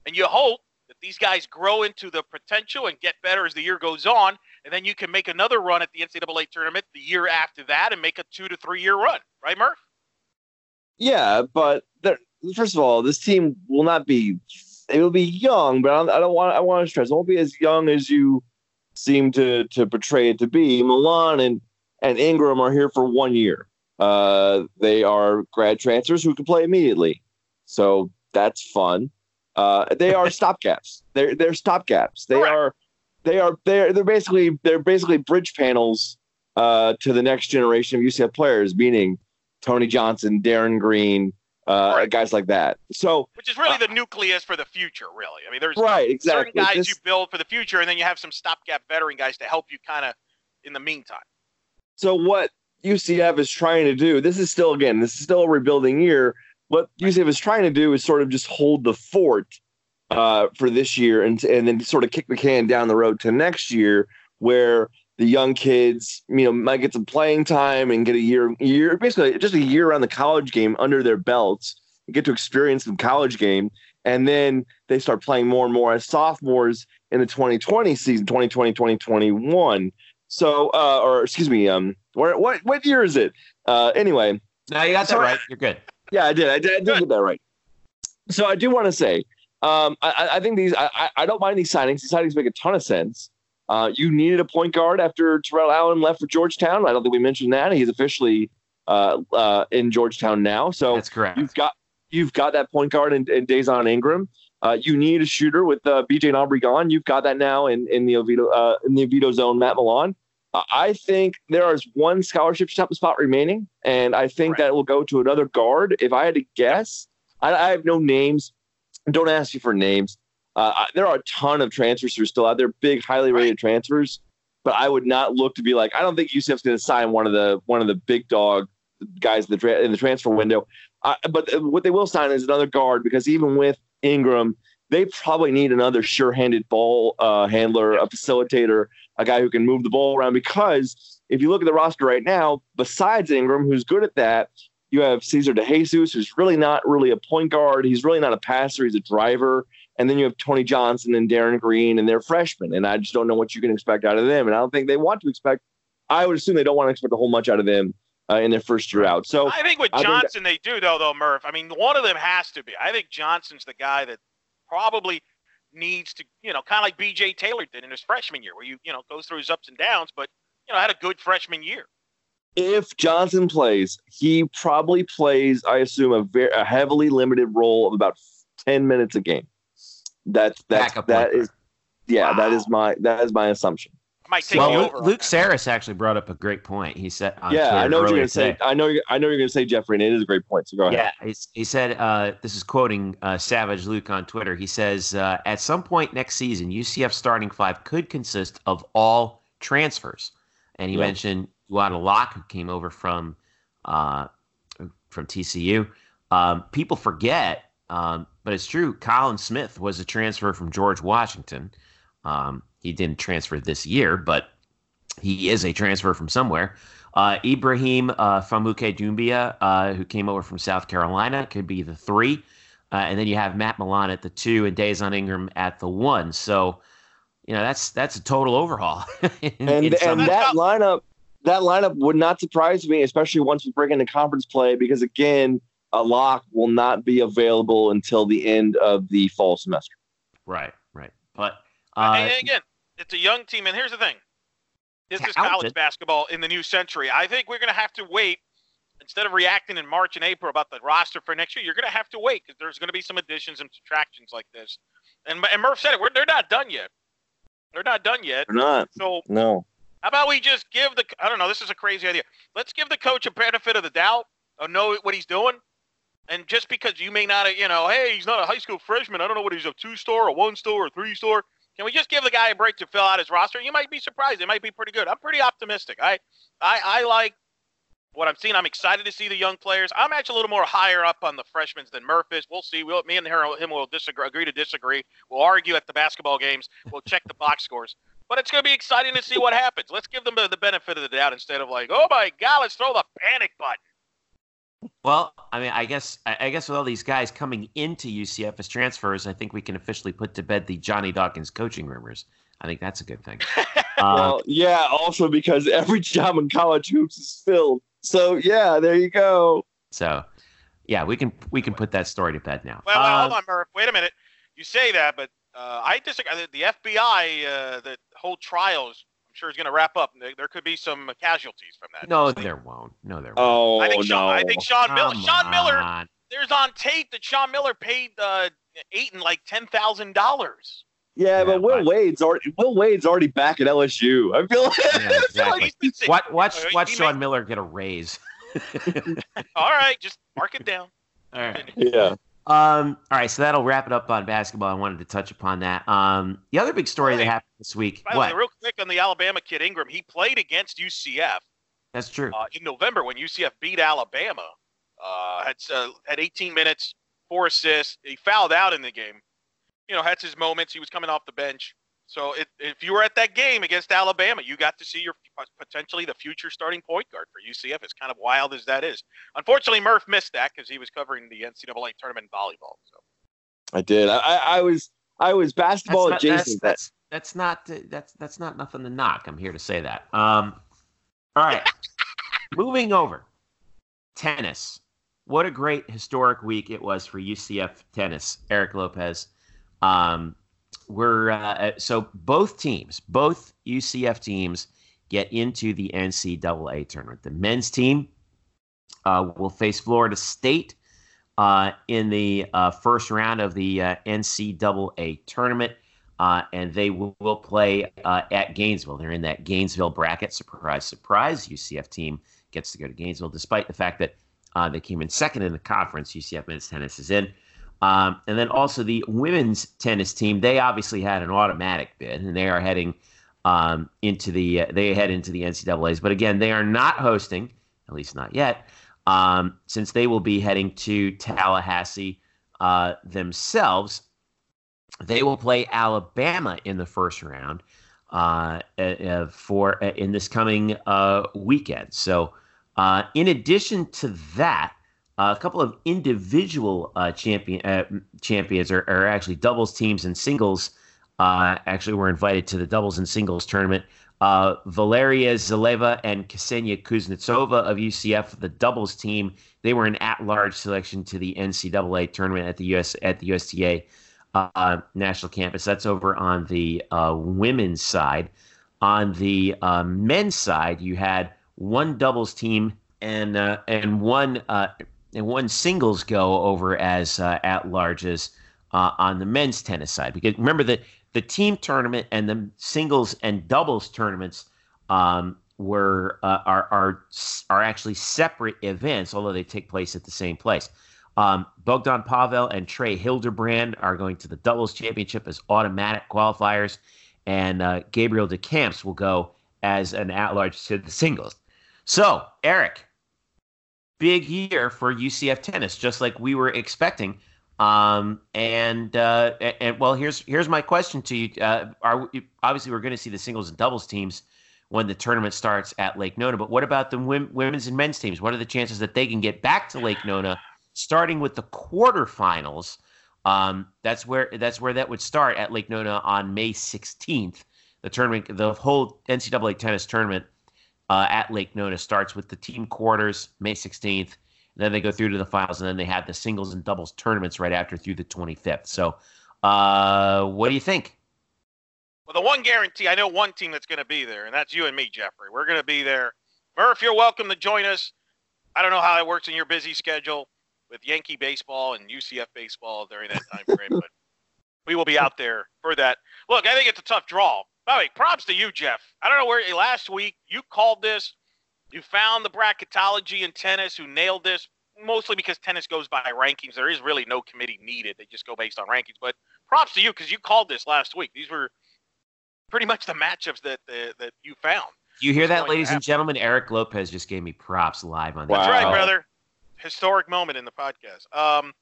and you hope that these guys grow into the potential and get better as the year goes on, and then you can make another run at the NCAA tournament the year after that and make a two to three year run, right, Murph? Yeah, but first of all, this team will not be. It will be young, but I don't, I don't want. I want to stress. It won't be as young as you seem to to portray it to be. Milon and and Ingram are here for one year. Uh, they are grad transfers who can play immediately, so that's fun. Uh, they are stopgaps. They're they're stopgaps. They Correct. are they are they're they're basically they're basically bridge panels uh, to the next generation of UCF players, meaning Tony Johnson, Darin Green, uh, Right. guys like that. So Which is really the nucleus for the future, really. I mean, there's right, certain exactly. guys This- you build for the future, and then you have some stopgap veteran guys to help you kind of in the meantime. so what UCF is trying to do, this is still again, this is still a rebuilding year. What UCF is trying to do is sort of just hold the fort uh, for this year and and then sort of kick the can down the road to next year where the young kids, you know, might get some playing time and get a year year basically just a year around the college game under their belts get to experience the college game. And then they start playing more and more as sophomores in the 2020 season, 2020, 2021. So, uh, or excuse me, um, where, what what year is it? Uh, anyway, no, you got that right. You're good. Yeah, I did. I did, I did get that right. So I do want to say, um, I, I, think these. I, I don't mind these signings. These signings make a ton of sense. Uh, you needed a point guard after Terrell Allen left for Georgetown. I don't think we mentioned that. He's officially uh, uh, in Georgetown now. So that's correct. You've got you've got that point guard in, in Dazon Ingram. Uh, you need a shooter with uh, BJ and Aubrey gone. You've got that now in in the Oviedo uh, in the Oviedo zone. Matt Milon. I think there is one scholarship spot remaining, and I think right. that will go to another guard. If I had to guess, I, I have no names. Don't ask you for names. Uh, there are a ton of transfers who are still out there, big, highly rated right. transfers. But I would not look to be like I don't think UCF's going to sign one of the one of the big dog guys in the, tra- in the transfer window. Uh, but what they will sign is another guard because even with Ingram, they probably need another sure-handed ball uh, handler, a facilitator, a guy who can move the ball around. Because if you look at the roster right now, besides Ingram, who's good at that, you have Ceasar DeJesus, who's really not really a point guard. He's really not a passer. He's a driver. And then you have Tony Johnson and Darin Green, and they're freshmen. And I just don't know what you can expect out of them. And I don't think they want to expect. I would assume they don't want to expect a whole much out of them uh, in their first year out. So I think with Johnson think that, they do though, though Murph. I mean, one of them has to be. I think Johnson's the guy that probably needs to, you know, kind of like B.J. Taylor did in his freshman year, where you, you know, goes through his ups and downs, but you know, had a good freshman year. If Johnson plays, he probably plays, I assume, a very a heavily limited role of about ten minutes a game. That's that's that is, yeah, wow. that is my that is my assumption. Might take well, Luke, Luke Saris actually brought up a great point. He said, "Yeah, I know what you're going to say. I know, I know you're going to say Jeffrey, and it is a great point. So go ahead." Yeah, he said, uh, "This is quoting uh, Savage Luke on Twitter. He says, uh, at some point next season, UCF starting five could consist of all transfers." And he mentioned Juan Locke, who came over from uh, from TCU. Um, people forget um, but it's true. Collin Smith was a transfer from George Washington. Um, he didn't transfer this year, but he is a transfer from somewhere. Uh, Ibrahim uh, Famouke Doumbia, uh, who came over from South Carolina, could be the three. Uh, and then you have Matt Milon at the two and Dazon Ingram at the one. So, you know, that's that's a total overhaul. in, and in and that lineup, that lineup would not surprise me, especially once we bring into conference play, because again, a lock will not be available until the end of the fall semester. Right, right. But uh, and again, it's a young team, and here's the thing: this is college basketball in the new century. I think we're going to have to wait instead of reacting in March and April about the roster for next year. You're going to have to wait because there's going to be some additions and subtractions like this. And, and Murph said it: they're not done yet. They're not done yet. They're not. So no. How about we just give the I don't know, this is a crazy idea. Let's give the coach a benefit of the doubt or know what he's doing. And just because you may not, you know, hey, he's not a high school freshman. I don't know what he's a two star, a one star, or Can we just give the guy a break to fill out his roster? You might be surprised. It might be pretty good. I'm pretty optimistic. I, I, I like what I'm seeing. I'm excited to see the young players. I'm actually a little more higher up on the freshmen than Murph is. We'll see. We'll, me and him will disagree, agree to disagree. We'll argue at the basketball games. We'll check the box scores. But it's going to be exciting to see what happens. Let's give them the benefit of the doubt instead of like, oh my God, let's throw the panic button. Well, I mean, I guess I guess with all these guys coming into UCF as transfers, I think we can officially put to bed the Johnny Dawkins coaching rumors. I think that's a good thing. well, um, yeah, also because every job in college hoops is filled. So yeah, there you go. So yeah, we can we can put that story to bed now. Well, well uh, hold on, Murph. Wait a minute. You say that, but uh, I disagree. The FBI, uh, the whole trials I'm sure is going to wrap up. There could be some casualties from that. No, there won't. No, there won't. Oh, I think Sean, no. I think Sean Miller. Sean Miller. There's on tape that Sean Miller paid uh, Ayton like ten thousand dollars. Yeah, yeah, but Will but, Wade's already Will Wade's already back at LSU. I feel like, yeah, exactly. like watch watch, watch Sean Miller get a raise. all right, just mark it down. All right. Yeah. Um, all right, so that'll wrap it up on basketball. I wanted to touch upon that. Um, the other big story that happened this week. By the way, real quick on the Alabama kid Ingram, he played against UCF. That's true. Uh, in November when UCF beat Alabama, uh, had uh, had 18 minutes, four assists. He fouled out in the game. You know, had his moments. He was coming off the bench. So it, if you were at that game against Alabama, you got to see your potentially the future starting point guard for UCF. As kind of wild as that is. Unfortunately, Murph missed that because he was covering the NCAA tournament in volleyball. So I did. I, I was I was basketball that's not, adjacent. That's, that's, that's not that's that's not nothing to knock. I'm here to say that. Um, all right, moving over tennis. What a great historic week it was for UCF tennis. Eric Lopez. Um, we're uh, so both teams, both UCF teams, get into the NCAA tournament. The men's team uh, will face Florida State uh, in the uh, first round of the uh, NCAA tournament, uh, and they will, will play at Gainesville. They're in that Gainesville bracket. Surprise, surprise! UCF team gets to go to Gainesville, despite the fact that they came in second in the conference. UCF men's tennis is in. Um, and then also the women's tennis team, they obviously had an automatic bid, and they are heading um, into the uh, they head into the NCAA's. But again, they are not hosting, at least not yet, um, since they will be heading to Tallahassee uh, themselves. They will play Alabama in the first round uh, uh for uh, in this coming uh, weekend. So, in addition to that a couple of individual uh, champion uh, champions, are, or, actually doubles teams and singles, uh, actually were invited to the doubles and singles tournament. Uh, Valeria Zaleva and Ksenia Kuznetsova of UCF, the doubles team, they were an at-large selection to the NCAA tournament at the US at the USTA uh, national campus. That's over on the uh, women's side. On the men's side, you had one doubles team and and one and one singles go over as uh, at larges uh, on the men's tennis side. Because remember that the team tournament and the singles and doubles tournaments um, were uh, are are are actually separate events, although they take place at the same place. Um, Bogdan Pavel and Trey Hildebrand are going to the doubles championship as automatic qualifiers, and uh, Gabriel DeCamps will go as an at-large to the singles. So, Eric, big year for UCF tennis, just like we were expecting. Um, and uh, and well, here's here's my question to you: uh, Are obviously we're going to see the singles and doubles teams when the tournament starts at Lake Nona, but what about the women's and men's teams? What are the chances that they can get back to Lake Nona, starting with the quarterfinals? Um, that's where that's where that would start at Lake Nona on May 16th. The tournament, the whole NCAA tennis tournament uh, at Lake Nona starts with the team quarters May 16th. And then they go through to the finals, and then they have the singles and doubles tournaments right after through the 25th. So, uh, what do you think? Well, the one guarantee I know one team that's going to be there, and that's you and me, Jeffrey. We're going to be there. Murph, you're welcome to join us. I don't know how it works in your busy schedule with Yankee baseball and UCF baseball during that time frame, but we will be out there for that. Look, I think it's a tough draw. By the way, props to you, Jeff. I don't know where last week you called this. You found the bracketology in tennis who nailed this, mostly because tennis goes by rankings. There is really no committee needed. They just go based on rankings. But props to you because you called this last week. These were pretty much the matchups that that, that you found. You hear that, ladies and gentlemen? Eric Lopez just gave me props live on wow. That's right, brother. Historic moment in the podcast. Um,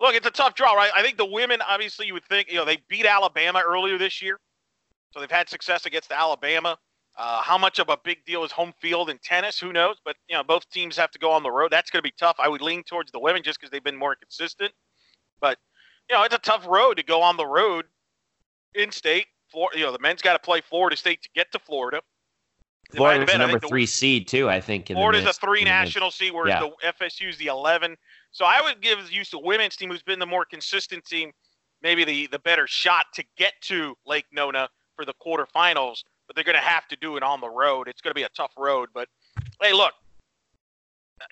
look, it's a tough draw, right? I think the women, obviously, you would think, you know, they beat Alabama earlier this year. So they've had success against Alabama. Uh, how much of a big deal is home field in tennis? Who knows? But you know, both teams have to go on the road. That's going to be tough. I would lean towards the women just because they've been more consistent. But you know, it's a tough road to go on the road in state. Florida, you know, the men's got to play Florida State to get to Florida. Florida's the number three seed too, I think. Florida's a three national seed, whereas yeah. the FSU's the eleven. So I would give the use of women's team, who's been the more consistent team, maybe the the better shot to get to Lake Nona for the quarterfinals, but they're going to have to do it on the road. It's going to be a tough road, but hey, look,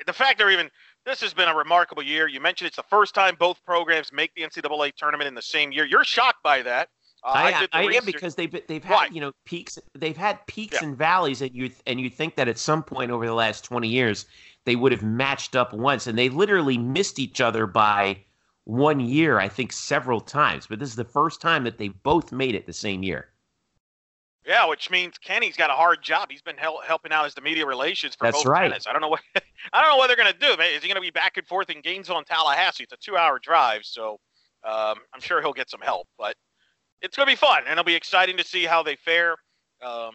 the fact they're even this has been a remarkable year. You mentioned it's the first time both programs make the NCAA tournament in the same year. You're shocked by that. Uh, I, I, I am because they've they've had Why? you know peaks they've had peaks yeah. and valleys and you and you think that at some point over the last 20 years they would have matched up once and they literally missed each other by one year I think several times but this is the first time that they both made it the same year. Yeah, which means Kenny's got a hard job. He's been hel- helping out as the media relations for That's both right. tennis. I don't know what I don't know what they're going to do. Is he going to be back and forth in Gainesville and Tallahassee? It's a two-hour drive, so um, I'm sure he'll get some help. But it's going to be fun, and it'll be exciting to see how they fare. Um,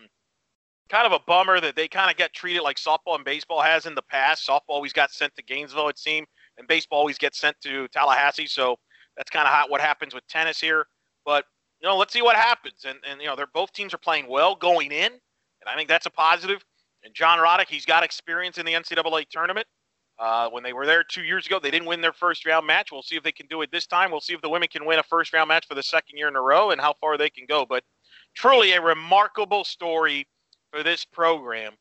kind of a bummer that they kind of get treated like softball and baseball has in the past. Softball always got sent to Gainesville, it seemed, and baseball always gets sent to Tallahassee. So that's kind of hot what happens with tennis here. But you know, let's see what happens. And and you know, they're both teams are playing well going in, and I think that's a positive. And John Roddick, he's got experience in the NCAA tournament. Uh, when they were there two years ago, they didn't win their first round match. We'll see if they can do it this time. We'll see if the women can win a first round match for the second year in a row and how far they can go. But truly a remarkable story for this program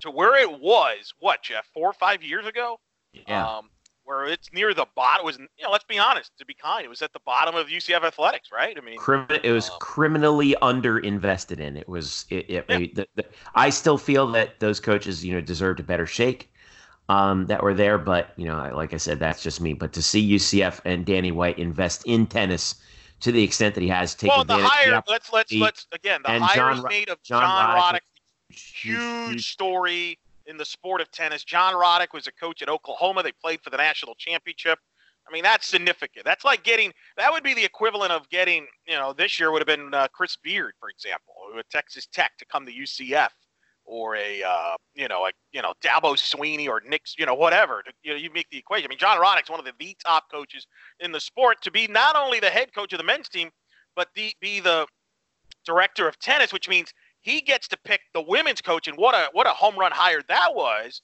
to where it was, what, Jeff, four or five years ago? Yeah. Um, where it's near the bottom. It was, you know, let's be honest, to be kind, it was at the bottom of UCF athletics, right? I mean, it was um, criminally underinvested in. It was, it, it yeah. the, the, I still feel that those coaches, you know, deserved a better shake um, that were there. But you know, like I said, that's just me. But to see UCF and Danny White invest in tennis to the extent that he has taken well, the hire. Let's let's let's again the hire made of John, John Roddick. Huge, huge story in the sport of tennis. John Roddick was a coach at Oklahoma. They played for the national championship. I mean, that's significant. That's like getting. That would be the equivalent of getting. You know, this year would have been uh, Chris Beard, for example, with Texas Tech to come to UCF or a uh, you know a you know Dabo Swinney or Nick you know whatever to, you know you make the equation. I mean John Roddick's one of the, the top coaches in the sport to be not only the head coach of the men's team but the, be the director of tennis, which means he gets to pick the women's coach. And what a what a home run hire that was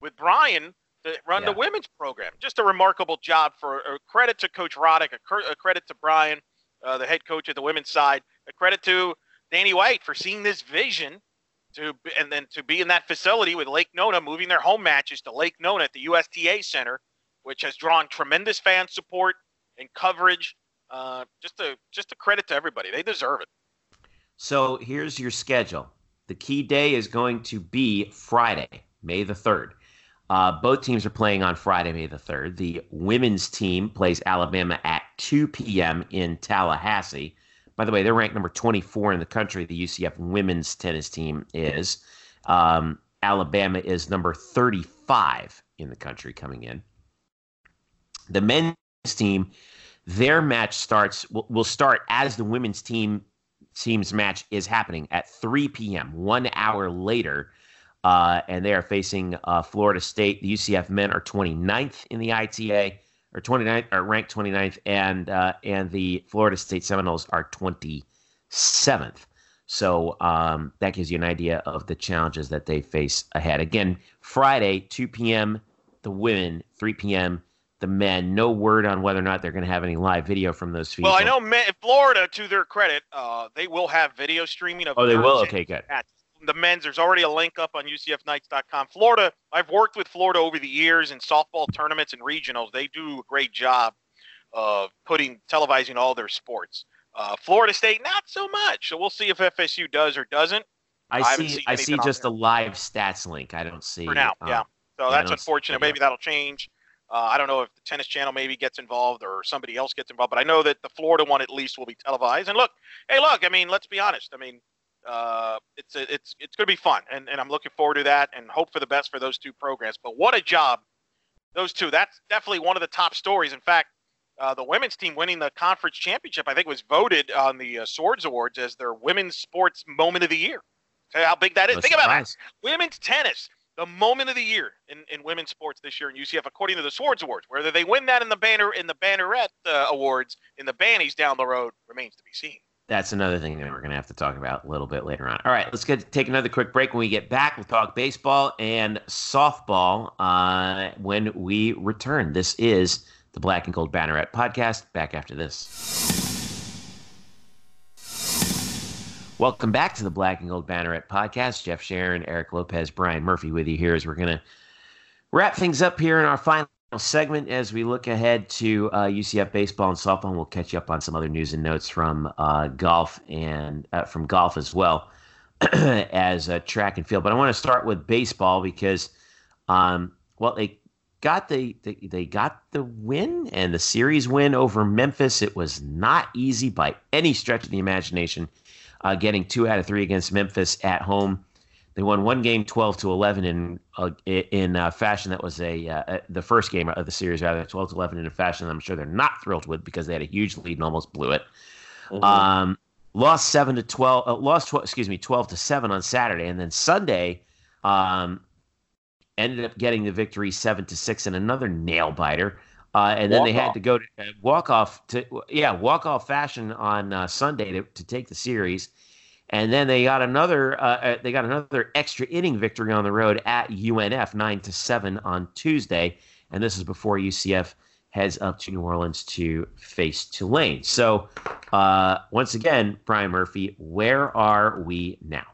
with Brian to run yeah. the women's program. Just a remarkable job for a credit to Coach Roddick, a, a credit to Brian, uh, the head coach of the women's side, a credit to Danny White for seeing this vision to and then to be in that facility with Lake Nona moving their home matches to Lake Nona at the USTA Center, which has drawn tremendous fan support and coverage. Uh, just a just a credit to everybody. They deserve it. So here's your schedule. The key day is going to be Friday, May the third. Uh, both teams are playing on Friday, May the 3rd. The women's team plays Alabama at 2 p.m. in Tallahassee. By the way, they're ranked number 24 in the country. The UCF women's tennis team is. Um, Alabama is number 35 in the country coming in. The men's team, their match starts will, will start as the women's team team's match is happening at 3 p.m. One hour later, uh, and they are facing uh, Florida State. The UCF men are 29th in the ITA or 29th are ranked 29th, and uh, and the Florida State Seminoles are 27th. So um, that gives you an idea of the challenges that they face ahead. Again, Friday, 2 p.m. the women, 3 p.m. the men. No word on whether or not they're going to have any live video from those fields. Well, I know men, Florida, to their credit, uh, they will have video streaming of. Oh, they will. Okay, good. Matches the men's. There's already a link up on UCFKnights.com. Florida, I've worked with Florida over the years in softball tournaments and regionals. They do a great job of putting televising all their sports. Uh, Florida State, not so much. So we'll see if FSU does or doesn't. I, see. I see just a live stats link. I don't see for now. Um, yeah. So that's unfortunate. Maybe that'll change. Uh, I don't know if the Tennis Channel maybe gets involved or somebody else gets involved, but I know that the Florida one at least will be televised. And look, hey, look. I mean, let's be honest. I mean, uh, it's it's it's going to be fun, and, and I'm looking forward to that, and hope for the best for those two programs. But what a job, those two! That's definitely one of the top stories. In fact, uh, the women's team winning the conference championship, I think, was voted on the uh, Swords Awards as their women's sports moment of the year. Tell how big that is. Think about that. Women's tennis, the moment of the year in, in women's sports this year in UCF, according to the Swords Awards. Whether they win that in the banner in the Banneret uh, Awards in the Bannies down the road remains to be seen that's another thing that we're going to have to talk about a little bit later on. All right, let's get take another quick break. When we get back, we'll talk baseball and softball uh, when we return. This is the Black and Gold Banneret podcast. Back after this. Welcome back to the Black and Gold Banneret podcast. Jeff Sharon, Eric Lopez, Brian Murphy with you here as we're going to wrap things up here in our final segment as we look ahead to uh, UCF baseball and softball. We'll catch you up on some other news and notes from uh, golf and uh, from golf as well as track and field. But I want to start with baseball because, um, well, they got the they got the win and the series win over Memphis. It was not easy by any stretch of the imagination. Uh, getting two out of three against Memphis at home. They won one game, twelve to eleven, in uh, in uh, fashion that was a uh, the first game of the series, rather twelve to eleven in a fashion I'm sure they're not thrilled with because they had a huge lead and almost blew it. Mm-hmm. Um, lost seven to twelve. Uh, lost 12, excuse me, twelve to seven on Saturday, and then Sunday, um, ended up getting the victory seven to six in another nail biter. Uh, and then walk they had off. to go to uh, walk off to yeah walk off fashion on uh, Sunday to, to take the series, and then they got another uh, uh they got another extra inning victory on the road at UNF nine to seven on Tuesday, and this is before UCF heads up to New Orleans to face Tulane. So uh, once again, Brian Murphy, where are we now?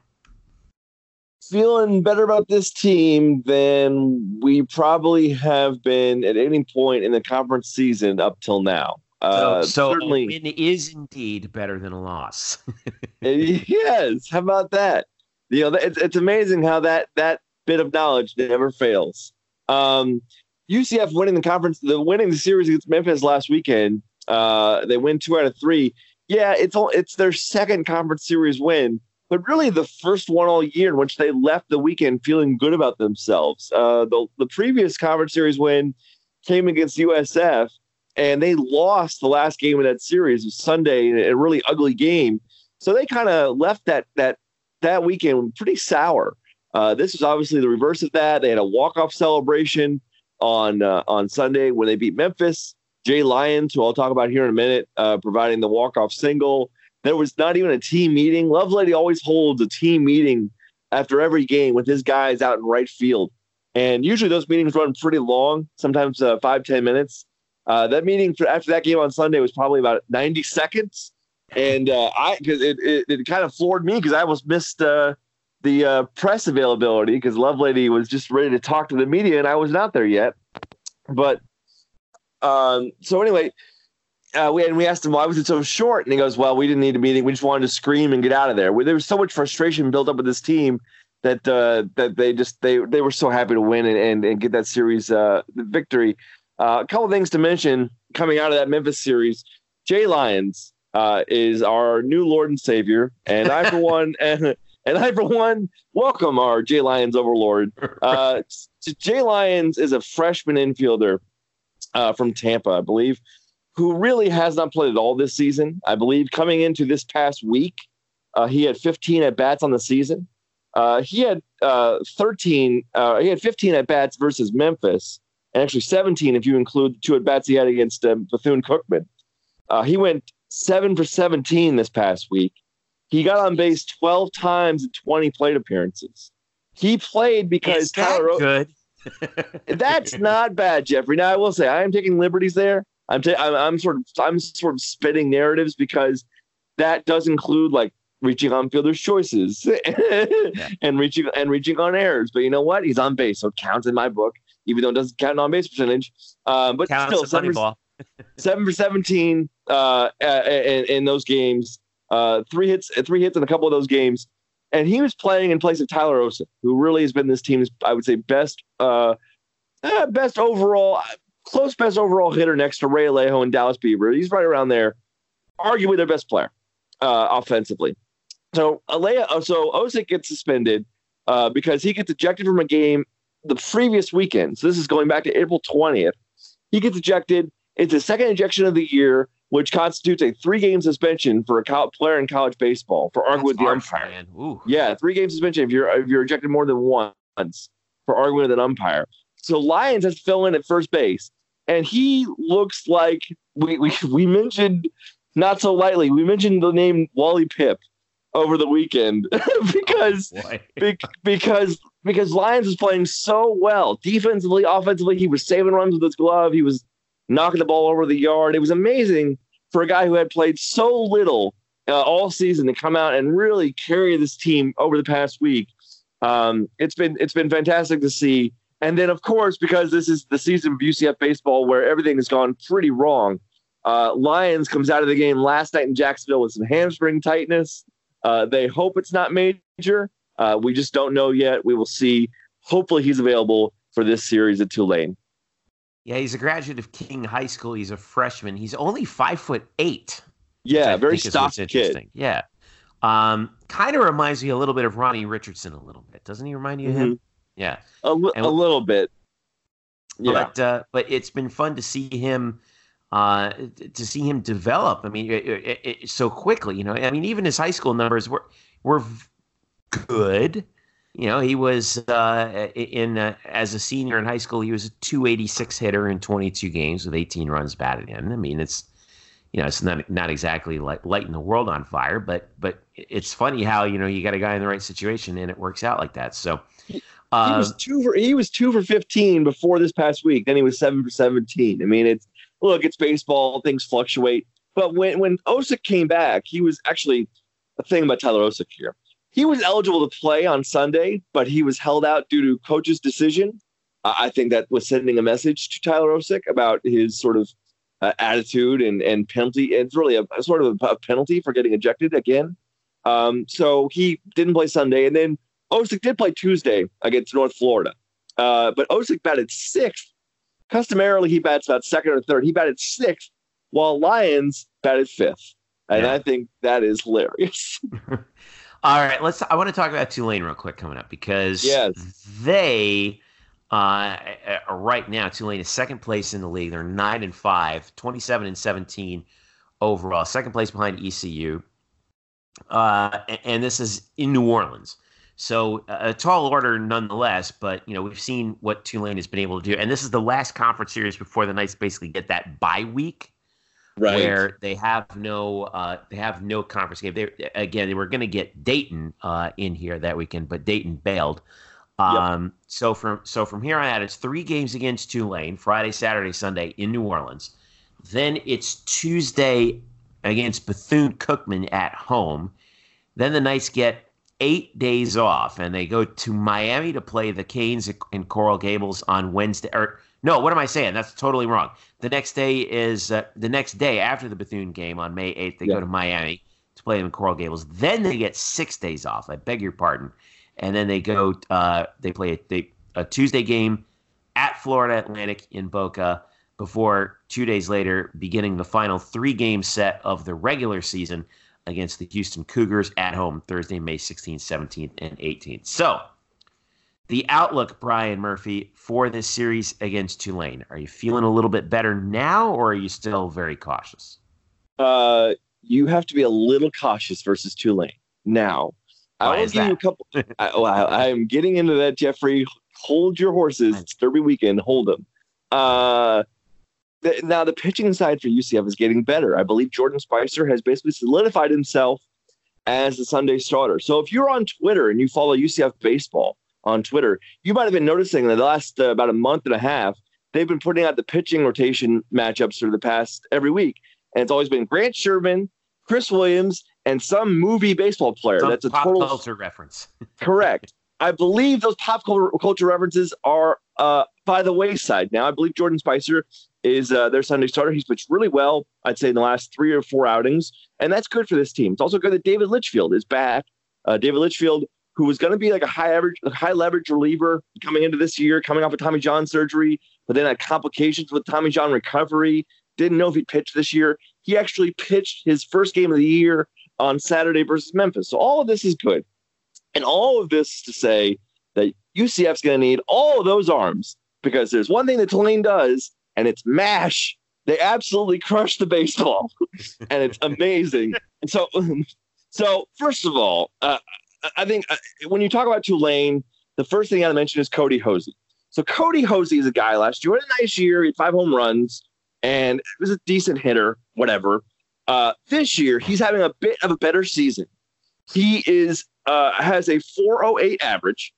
Feeling better about this team than we probably have been at any point in the conference season up till now. Uh, so, so certainly, win is indeed better than a loss. yes, how about that? You know, it's, it's amazing how that that bit of knowledge never fails. Um, UCF winning the conference, the winning the series against Memphis last weekend. Uh, they win two out of three. Yeah, it's all, it's their second conference series win but really the first one all year in which they left the weekend feeling good about themselves. Uh, the, the previous conference series win came against USF, and they lost the last game of that series was Sunday in a really ugly game. So they kind of left that that that weekend pretty sour. Uh, this is obviously the reverse of that. They had a walk off celebration on uh, on Sunday when they beat Memphis. Jay Lyons, who I'll talk about here in a minute, uh, providing the walk off single. There was not even a team meeting. Lovelady always holds a team meeting after every game with his guys out in right field. And usually those meetings run pretty long, sometimes uh, five ten minutes. Uh, that meeting for, after that game on Sunday was probably about 90 seconds. And uh, I, because it, it, it, kind of floored me because I almost missed uh, the uh, press availability because Lovelady was just ready to talk to the media and I was not there yet. But um, so anyway, uh, we and we asked him why was it so short, and he goes, "Well, we didn't need a meeting. We just wanted to scream and get out of there." There was so much frustration built up with this team that uh, that they just they they were so happy to win and and, and get that series uh, victory. Uh, a couple things to mention coming out of that Memphis series: Jay Lyons uh, is our new Lord and Savior, and I for one and. And I, for one, welcome our Jay Lyons overlord. Uh, Jay Lyons is a freshman infielder uh, from Tampa, I believe who really has not played at all this season. I believe coming into this past week, uh, he had 15 at bats on the season. Uh, he had uh, 13, uh, he had 15 at bats versus Memphis, and actually 17 if you include the two at bats he had against um, Bethune Cookman. Uh, he went seven for 17 this past week. He got on base 12 times in 20 plate appearances. He played because Is that Tyler. Good. That's not bad, Jeffrey. Now I will say I am taking liberties there I'm, ta- I'm I'm sort of I'm sort of spitting narratives because that does include like reaching on fielders' choices yeah. and reaching and reaching on errors. But you know what? He's on base, so it counts in my book, even though it doesn't count on base percentage. Um, but Counts still, seven for, seven for seventeen uh, in, in those games. Uh, three hits, three hits in a couple of those games, and he was playing in place of Tyler Osik, who really has been this team's, I would say, best, uh, uh best overall close best overall hitter next to Ray Alejo and Dallas Beaver. He's right around there, arguably their best player uh, offensively. So Alejo, uh, so Osik gets suspended uh, because he gets ejected from a game the previous weekend. So this is going back to April 20th. He gets ejected. It's the second ejection of the year, which constitutes a three-game suspension for a player in college baseball for arguing with the umpire. Yeah, three-game suspension if you're if you're ejected more than once for arguing with an umpire. So Lyons has to fill in at first base and he looks like we, we we mentioned not so lightly. We mentioned the name Wally Pipp over the weekend because oh because because Lyons was playing so well defensively, offensively. He was saving runs with his glove. He was knocking the ball over the yard. It was amazing for a guy who had played so little uh, all season to come out and really carry this team over the past week. Um, it's been it's been fantastic to see. And then, of course, because this is the season of UCF baseball where everything has gone pretty wrong, uh, Lyons comes out of the game last night in Jacksonville with some hamstring tightness. Uh, they hope it's not major. Uh, we just don't know yet. We will see. Hopefully, he's available for this series at Tulane. Yeah, he's a graduate of King High School. He's a freshman. He's only five foot eight. Yeah, very stocky kid. Yeah, um, kind of reminds me a little bit of Ronnie Richardson a little bit, doesn't he? Remind you of mm-hmm. him? Yeah, a little bit. Yeah. But uh, but it's been fun to see him uh, to see him develop. I mean, it, it, it, so quickly. You know, I mean, even his high school numbers were were good. You know, he was uh, in uh, as a senior in high school. He was a 286 hitter in 22 games with 18 runs batted in. I mean, it's you know, it's not not exactly like lighting the world on fire, but but it's funny how you know you got a guy in the right situation and it works out like that. So. Uh, he was two for he was two for fifteen before this past week. Then he was seven for seventeen. I mean, it's look, it's baseball. Things fluctuate. But when when Osik came back, he was actually a thing about Tyler Osik here. He was eligible to play on Sunday, but he was held out due to coach's decision. Uh, I think that was sending a message to Tyler Osick about his sort of uh, attitude and and penalty. It's really a, a sort of a, a, penalty for getting ejected again. Um, so he didn't play Sunday, and then Osik did play Tuesday against North Florida. Uh, but Osik batted sixth Customarily, he bats about second or third. He batted sixth, while Lyons batted fifth. And yeah. I think that is hilarious. All right, let's. I want to talk about Tulane real quick coming up because yes. they uh, right now Tulane is second place in the league. They're nine and five, 27 and 17 overall. Second place behind ECU. Uh, and this is in New Orleans. So a tall order nonetheless, but you know we've seen what Tulane has been able to do, and this is the last conference series before the Knights basically get that bye week, right. where they have no uh, they have no conference game. They again they were going to get Dayton uh, in here that weekend, but Dayton bailed. Um, yep. So from so from here on out, it's three games against Tulane: Friday, Saturday, Sunday in New Orleans. Then it's Tuesday against Bethune Cookman at home. Then the Knights get eight days off, and they go to Miami to play the Canes in Coral Gables on Wednesday. Or no, what am I saying? That's totally wrong. The next day is uh, the next day after the Bethune game on May eighth. They yeah. go to Miami to play them in Coral Gables. Then they get six days off. I beg your pardon. And then they go. Uh, they play a, they, a Tuesday game at Florida Atlantic in Boca before two days later beginning the final three game set of the regular season against the Houston Cougars at home Thursday, May 16th, 17th, and 18th. So, the outlook, Brian Murphy, for this series against Tulane. Are you feeling a little bit better now, or are you still very cautious? Uh, you have to be a little cautious versus Tulane now. Why I will give you a couple. I, oh, I, am getting into that, Jeffrey. Hold your horses. It's Derby weekend. Hold them. Uh, the, now the pitching side for UCF is getting better. I believe Jordan Spicer has basically solidified himself as the Sunday starter. So if you're on Twitter and you follow UCF baseball on Twitter, you might have been noticing that the last uh, about a month and a half they've been putting out the pitching rotation matchups for the past every week, and it's always been Grant Sherman, Chris Williams, and some movie baseball player. Some That's a pop total culture reference. correct. I believe those pop culture references are uh, by the wayside now. I believe Jordan Spicer is uh, their Sunday starter. He's pitched really well, I'd say, in the last three or four outings, and that's good for this team. It's also good that David Litchfield is back. Uh, David Litchfield, who was going to be like a high average, high leverage reliever coming into this year, coming off of Tommy John surgery, but then had complications with Tommy John recovery. Didn't know if he'd pitch this year. He actually pitched his first game of the year on Saturday versus Memphis. So all of this is good, and all of this to say that UCF's going to need all of those arms because there's one thing that Tulane does and it's mash. They absolutely crush the baseball, and it's amazing. and so, so first of all, uh, I think uh, when you talk about Tulane, the first thing I mention is Kody Hoese. So Kody Hoese is a guy last year had a nice year. He had five home runs and was a decent hitter, whatever. Uh, this year, he's having a bit of a better season. He is uh, has a 408 average.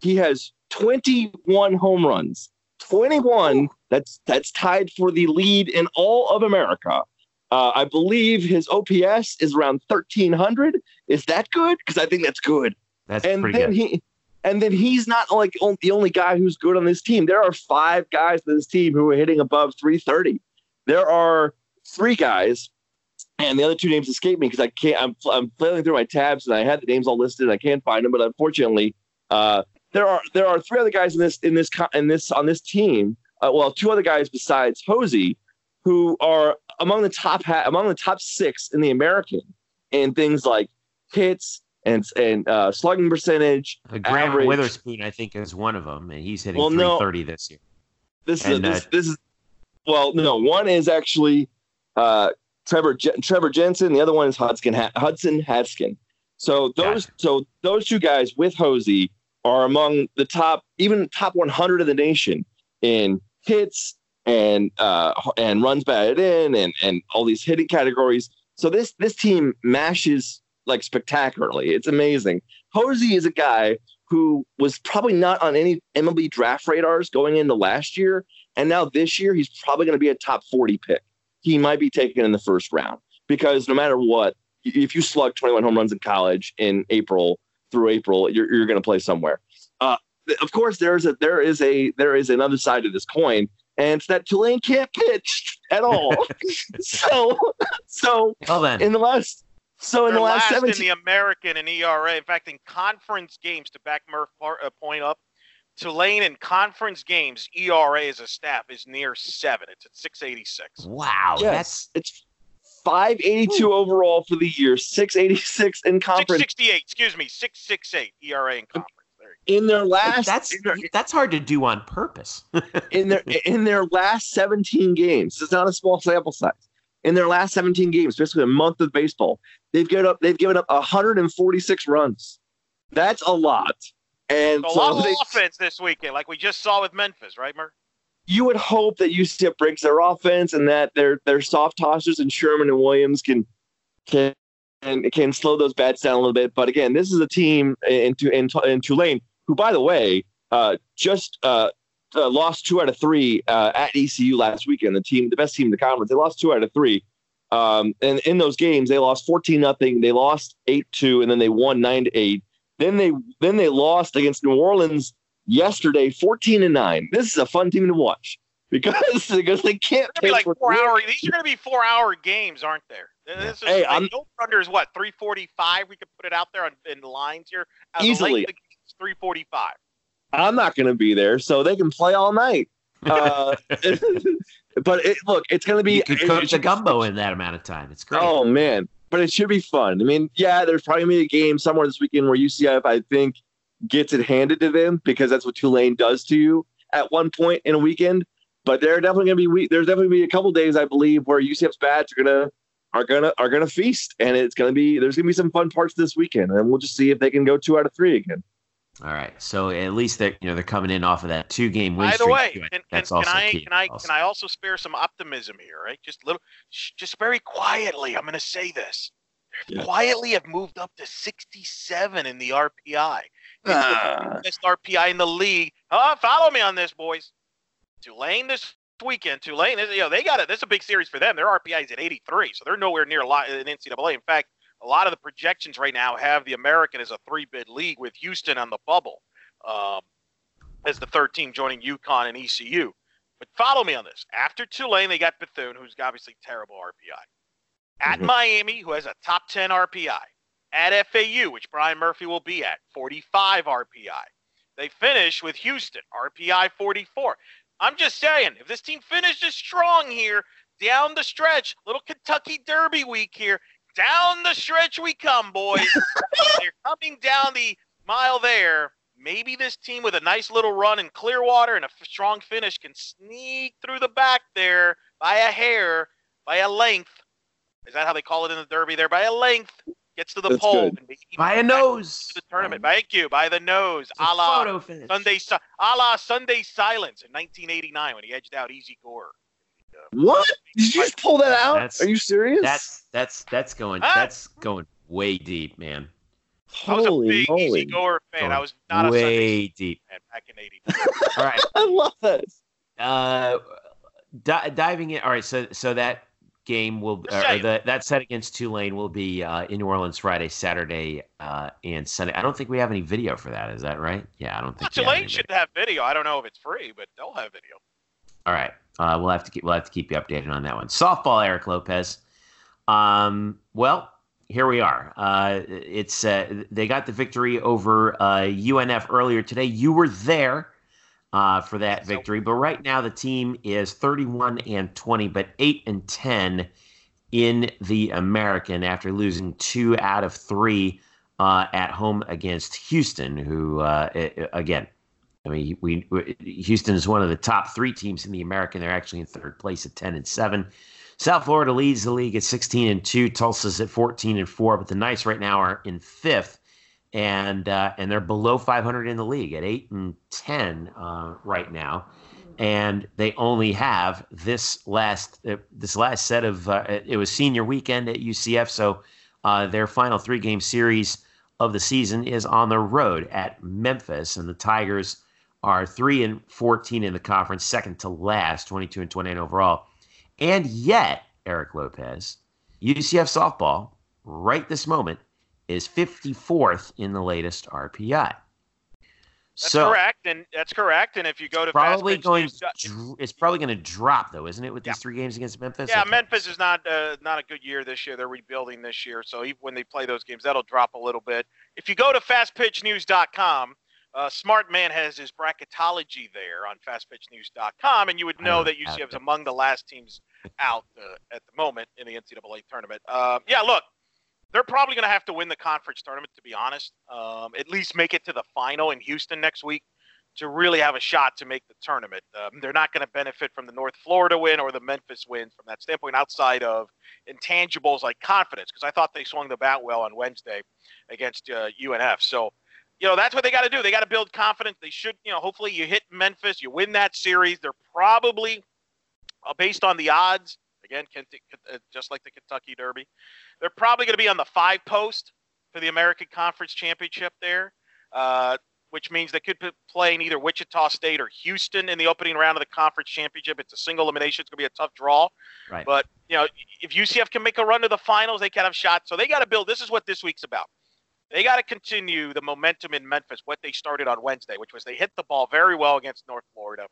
He has 21 home runs. 21 that's that's tied for the lead in all of America. Uh, I believe his OPS is around 1300. Is that good? Because I think that's good. That's and pretty then good. he and then he's not like the only guy who's good on this team. There are five guys on this team who are hitting above 330. There are three guys, and the other two names escape me because I can't. I'm I'm flailing through my tabs and I had the names all listed. and I can't find them, but unfortunately, uh, there are there are three other guys in this in this in this on this team uh, well, two other guys besides Hoese, who are among the top ha- among the top six in the American in things like hits and and uh, slugging percentage. Uh, Grant average. Witherspoon, I think, is one of them, and he's hitting well, 330 no, this year. This and, is this, uh, this is well, no, one is actually uh, Trevor Trevor Jensen. The other one is Hudson Hudson Haskin. So those gotcha. so those two guys with Hoese are among the top, even top 100 of the nation in hits and uh, and runs batted in and and all these hitting categories. So this this team mashes like spectacularly. It's amazing. Hoese is a guy who was probably not on any MLB draft radars going into last year, and now this year he's probably going to be a top 40 pick. He might be taken in the first round because no matter what, if you slug 21 home runs in college in April through April, you're, you're going to play somewhere. Uh, of course, there is a there is a there is another side to this coin, and it's that Tulane can't pitch at all. so so well then. in the last so in They're the last, 17 in the American and ERA. In fact, in conference games, to back Murph uh, point up, Tulane in conference games ERA as a staff is near seven. It's at 686. Wow, yes, that's it's 582 Ooh. overall for the year, 686 in conference. 668, excuse me, 668 ERA in conference. In their last, that's their, that's hard to do on purpose. in their in their last 17 games, it's not a small sample size. In their last 17 games, basically a month of baseball, they've given up they've given up 146 runs. That's a lot. And a so lot of they, offense this weekend, like we just saw with Memphis, right, Murph? You would hope that UCF breaks their offense and that their their soft tossers and Sherman and Williams can can can slow those bats down a little bit. But again, this is a team in in, in Tulane who, by the way, uh, just uh, uh, lost two out of three uh, at ECU last weekend. The team, the best team in the conference, they lost two out of three. Um, and in those games, they lost fourteen nothing. They lost eight two, and then they won nine to eight. Then they then they lost against New Orleans yesterday, 14 and 9. This is a fun team to watch because because they can't be like four hour. These are going to be four hour games, aren't there? This is hey, like, I'm, under is what 345. We could put it out there on, in the lines here. As easily, 345. I'm not going to be there, so they can play all night. Uh, but it, look, it's going to be. You could coach a gumbo in that amount of time. It's great. Oh man, but it should be fun. I mean, yeah, there's probably going to be a game somewhere this weekend where UCF, I think, gets it handed to them because that's what Tulane does to you at one point in a weekend. But there are definitely going to be there's definitely be a couple days I believe where UCF's bats are gonna are gonna are gonna feast, and it's gonna be there's gonna be some fun parts this weekend, and we'll just see if they can go two out of three again. All right, so at least they're you know they're coming in off of that two game win By the way, can, That's can, also can I key. can I also. can I also spare some optimism here, right? Just little, just very quietly. I'm going to say this. Yeah. Quietly have moved up to 67 in the RPI. Uh. Best RPI in the league. Oh, follow me on this, boys. Tulane this weekend. Tulane, you know, they got it. This is a big series for them. Their RPI is at 83, so they're nowhere near a lot in NCAA. In fact, a lot of the projections right now have the American as a three-bid league with Houston on the bubble um, as the third team joining UConn and ECU. But follow me on this. After Tulane, they got Bethune, who's obviously terrible RPI. At mm-hmm. Miami, who has a top 10 RPI at FAU, which Brian Murphy will be at, 45 RPI. They finish with Houston, RPI 44. I'm just saying, if this team finishes strong here, down the stretch, little Kentucky Derby week here, down the stretch we come, boys. They're coming down the mile there. Maybe this team with a nice little run in Clearwater and a strong finish can sneak through the back there by a hair, by a length. Is that how they call it in the Derby there? By a length gets to the That's pole good. by a nose. the tournament. Thank you. By the nose. a la Sunday, a la Sunday Silence in 1989 when he edged out Easy Goer. What? Did you just pull that out? That's, Are you serious? That's that's that's going ah. that's going way deep, man. Holy I was a big moly. Easy Goer fan. Going I was not a way Sunday deep fan back in '80. all right, I love this. Uh, di- diving in. All right, so so that game will or the, that set against Tulane will be uh, in New Orleans Friday, Saturday, uh, and Sunday. I don't think we have any video for that. Is that right? Yeah, I don't think well, Tulane should have video. I don't know if it's free, but they'll have video. All right, uh, we'll have to keep we'll have to keep you updated on that one. Softball, Eric Lopez. Um, well, here we are. Uh, it's uh, they got the victory over UNF earlier today. You were there uh, for that victory. But right now, the team is 31 and 20, but 8 and 10 in the American after losing two out of three uh, at home against Houston, who, uh, again, I mean, we, we Houston is one of the top three teams in the American. They're actually in third place at ten and seven. South Florida leads the league at sixteen and two. Tulsa's at fourteen and four, but the Knights right now are in fifth, and uh, and they're below five hundred in the league at eight and ten uh, right now, and they only have this last uh, this last set of uh, it was senior weekend at UCF, so uh, their final three game series of the season is on the road at Memphis, and the Tigers are three and fourteen in the conference, second to last, twenty two and twenty eight overall, and yet Eric Lopez, UCF softball, right this moment, is fifty fourth in the latest RPI. That's so, correct, and that's correct. And if you go to probably going, it's probably going to drop though, isn't it? With yeah. these three games against Memphis. Yeah, okay. Memphis is not uh, not a good year this year. They're rebuilding this year, so even when they play those games, that'll drop a little bit. If you go to FastPitchNews.com, uh, Smart Man has his bracketology there on FastPitchNews.com, and you would know that UCF is among the last teams out uh, at the moment in the NCAA tournament. Uh, yeah, look, they're probably going to have to win the conference tournament, to be honest. Um, at least make it to the final in Houston next week to really have a shot to make the tournament. Um, they're not going to benefit from the North Florida win or the Memphis win from that standpoint, outside of intangibles like confidence, because I thought they swung the bat well on Wednesday against uh, UNF. So, you know, that's what they got to do. They got to build confidence. They should, you know, hopefully you hit Memphis, you win that series. They're probably, uh, based on the odds, again, uh, just like the Kentucky Derby, they're probably going to be on the five post for the American Conference Championship there, uh, which means they could play in either Wichita State or Houston in the opening round of the conference championship. It's a single elimination. It's going to be a tough draw. Right. But, you know, if UCF can make a run to the finals, they can have shots. So they got to build. This is what this week's about. They got to continue the momentum in Memphis, what they started on Wednesday, which was they hit the ball very well against North Florida.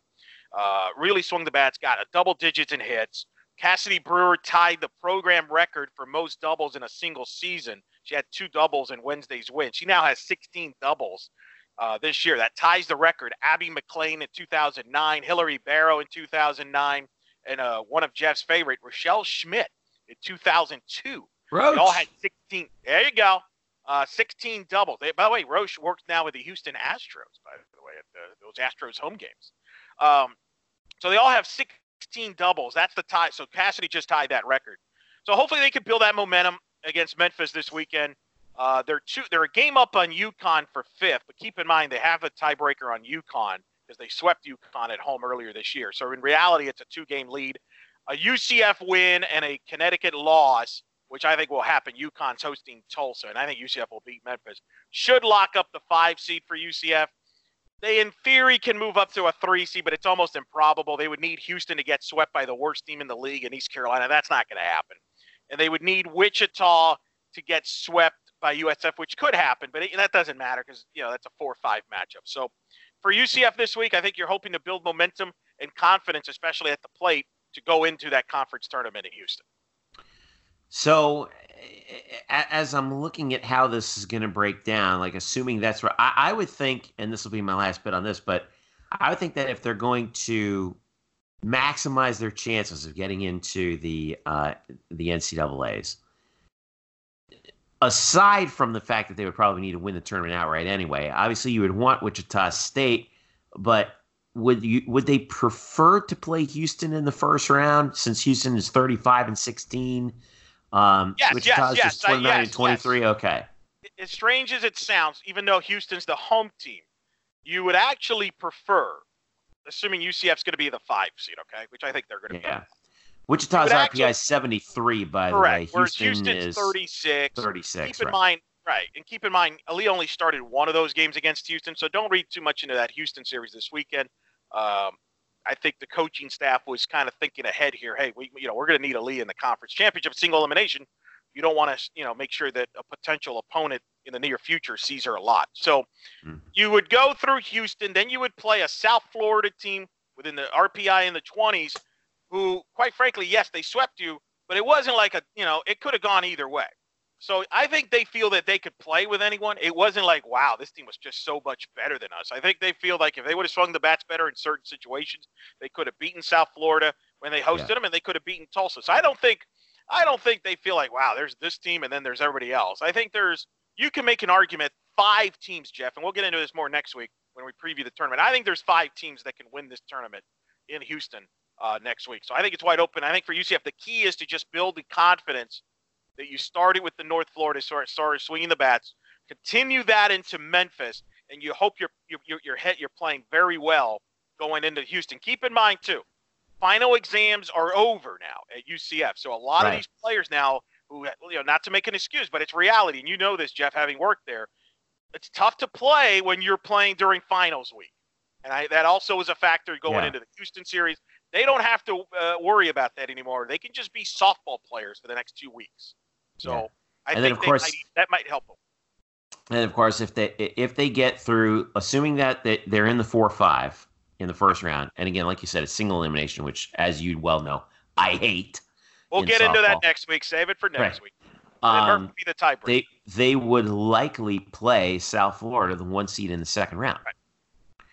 Uh, really swung the bats, got a double digits in hits. Cassidy Brewer tied the program record for most doubles in a single season. She had two doubles in Wednesday's win. She now has 16 doubles uh, this year. That ties the record. Abby McLean in 2009, Hillary Barrow in 2009, and uh, one of Jeff's favorite, Rochelle Schmidt in 2002. Roach. They all had 16. There you go. Uh, 16 doubles. They, by the way, Roche works now with the Houston Astros, by the way, at the, those Astros home games. Um, so they all have six, 16 doubles. That's the tie. So Cassidy just tied that record. So hopefully they can build that momentum against Memphis this weekend. Uh, they're two. They're a game up on UConn for fifth, but keep in mind they have a tiebreaker on UConn because they swept UConn at home earlier this year. So in reality, it's a two-game lead. A UCF win and a Connecticut loss, which I think will happen. UConn's hosting Tulsa, and I think UCF will beat Memphis. Should lock up the five seed for UCF they in theory can move up to a three seed, but it's almost improbable. They would need Houston to get swept by the worst team in the league in East Carolina. That's not going to happen. And they would need Wichita to get swept by USF, which could happen, but it, that doesn't matter because you know that's a four-five matchup. So for UCF this week, I think you're hoping to build momentum and confidence, especially at the plate, to go into that conference tournament in Houston. So, as I'm looking at how this is going to break down, like assuming that's right, I, I, would think, and this will be my last bit on this, but I would think that if they're going to maximize their chances of getting into the uh, the NCAA's, aside from the fact that they would probably need to win the tournament outright anyway, obviously you would want Wichita State, but would you would they prefer to play Houston in the first round since Houston is 35 and 16? Um, yes, Wichita's yes, yes, 29 yes, and 23. Yes. Okay. As strange as it sounds, even though Houston's the home team, you would actually prefer, assuming UCF's going to be the five seed, okay, which I think they're going to yeah. be. Wichita's RPI actually, is 73, by correct, the way. Houston Houston's is 36. 36. Keep in right. mind, right, and keep in mind, Ali only started one of those games against Houston, so don't read too much into that Houston series this weekend. Um, I think the coaching staff was kind of thinking ahead here. Hey, we you know we're going to need a lead in the conference championship, single elimination. You don't want to you know make sure that a potential opponent in the near future sees her a lot. So mm. you would go through Houston, then you would play a South Florida team within the RPI in the 20s, who quite frankly, yes, they swept you, but it wasn't like a you know it could have gone either way. So I think they feel that they could play with anyone. It wasn't like, wow, this team was just so much better than us. I think they feel like if they would have swung the bats better in certain situations, they could have beaten South Florida when they hosted yeah. them, and they could have beaten Tulsa. So I don't think, I don't think they feel like, wow, there's this team and then there's everybody else. I think there's, you can make an argument five teams, Jeff, and we'll get into this more next week. when we preview the tournament. I think there's five teams that can win this tournament in Houston uh, next week. So I think it's wide open. I think for UCF, the key is to just build the confidence that you started with the North Florida, started, started swinging the bats, continue that into Memphis, and you hope you're you're you're, hit, you're playing very well going into Houston. Keep in mind too, final exams are over now at UCF, so a lot right. of these players now who you know not to make an excuse, but it's reality, and you know this, Jeff, having worked there. It's tough to play when you're playing during finals week, and I, that also is a factor going yeah. into the Houston series. They don't have to uh, worry about that anymore. They can just be softball players for the next two weeks. So yeah. I and think then of course, might, that might help them. And of course, if they if they get through, assuming that they're in the four five in the first round, and again, like you said, a single elimination, which, as you well know, I hate. We'll get softball. into that next week. Save it for next right. week. Um, be the tiebreaker. They they would likely play South Florida, the one seed in the second round, right.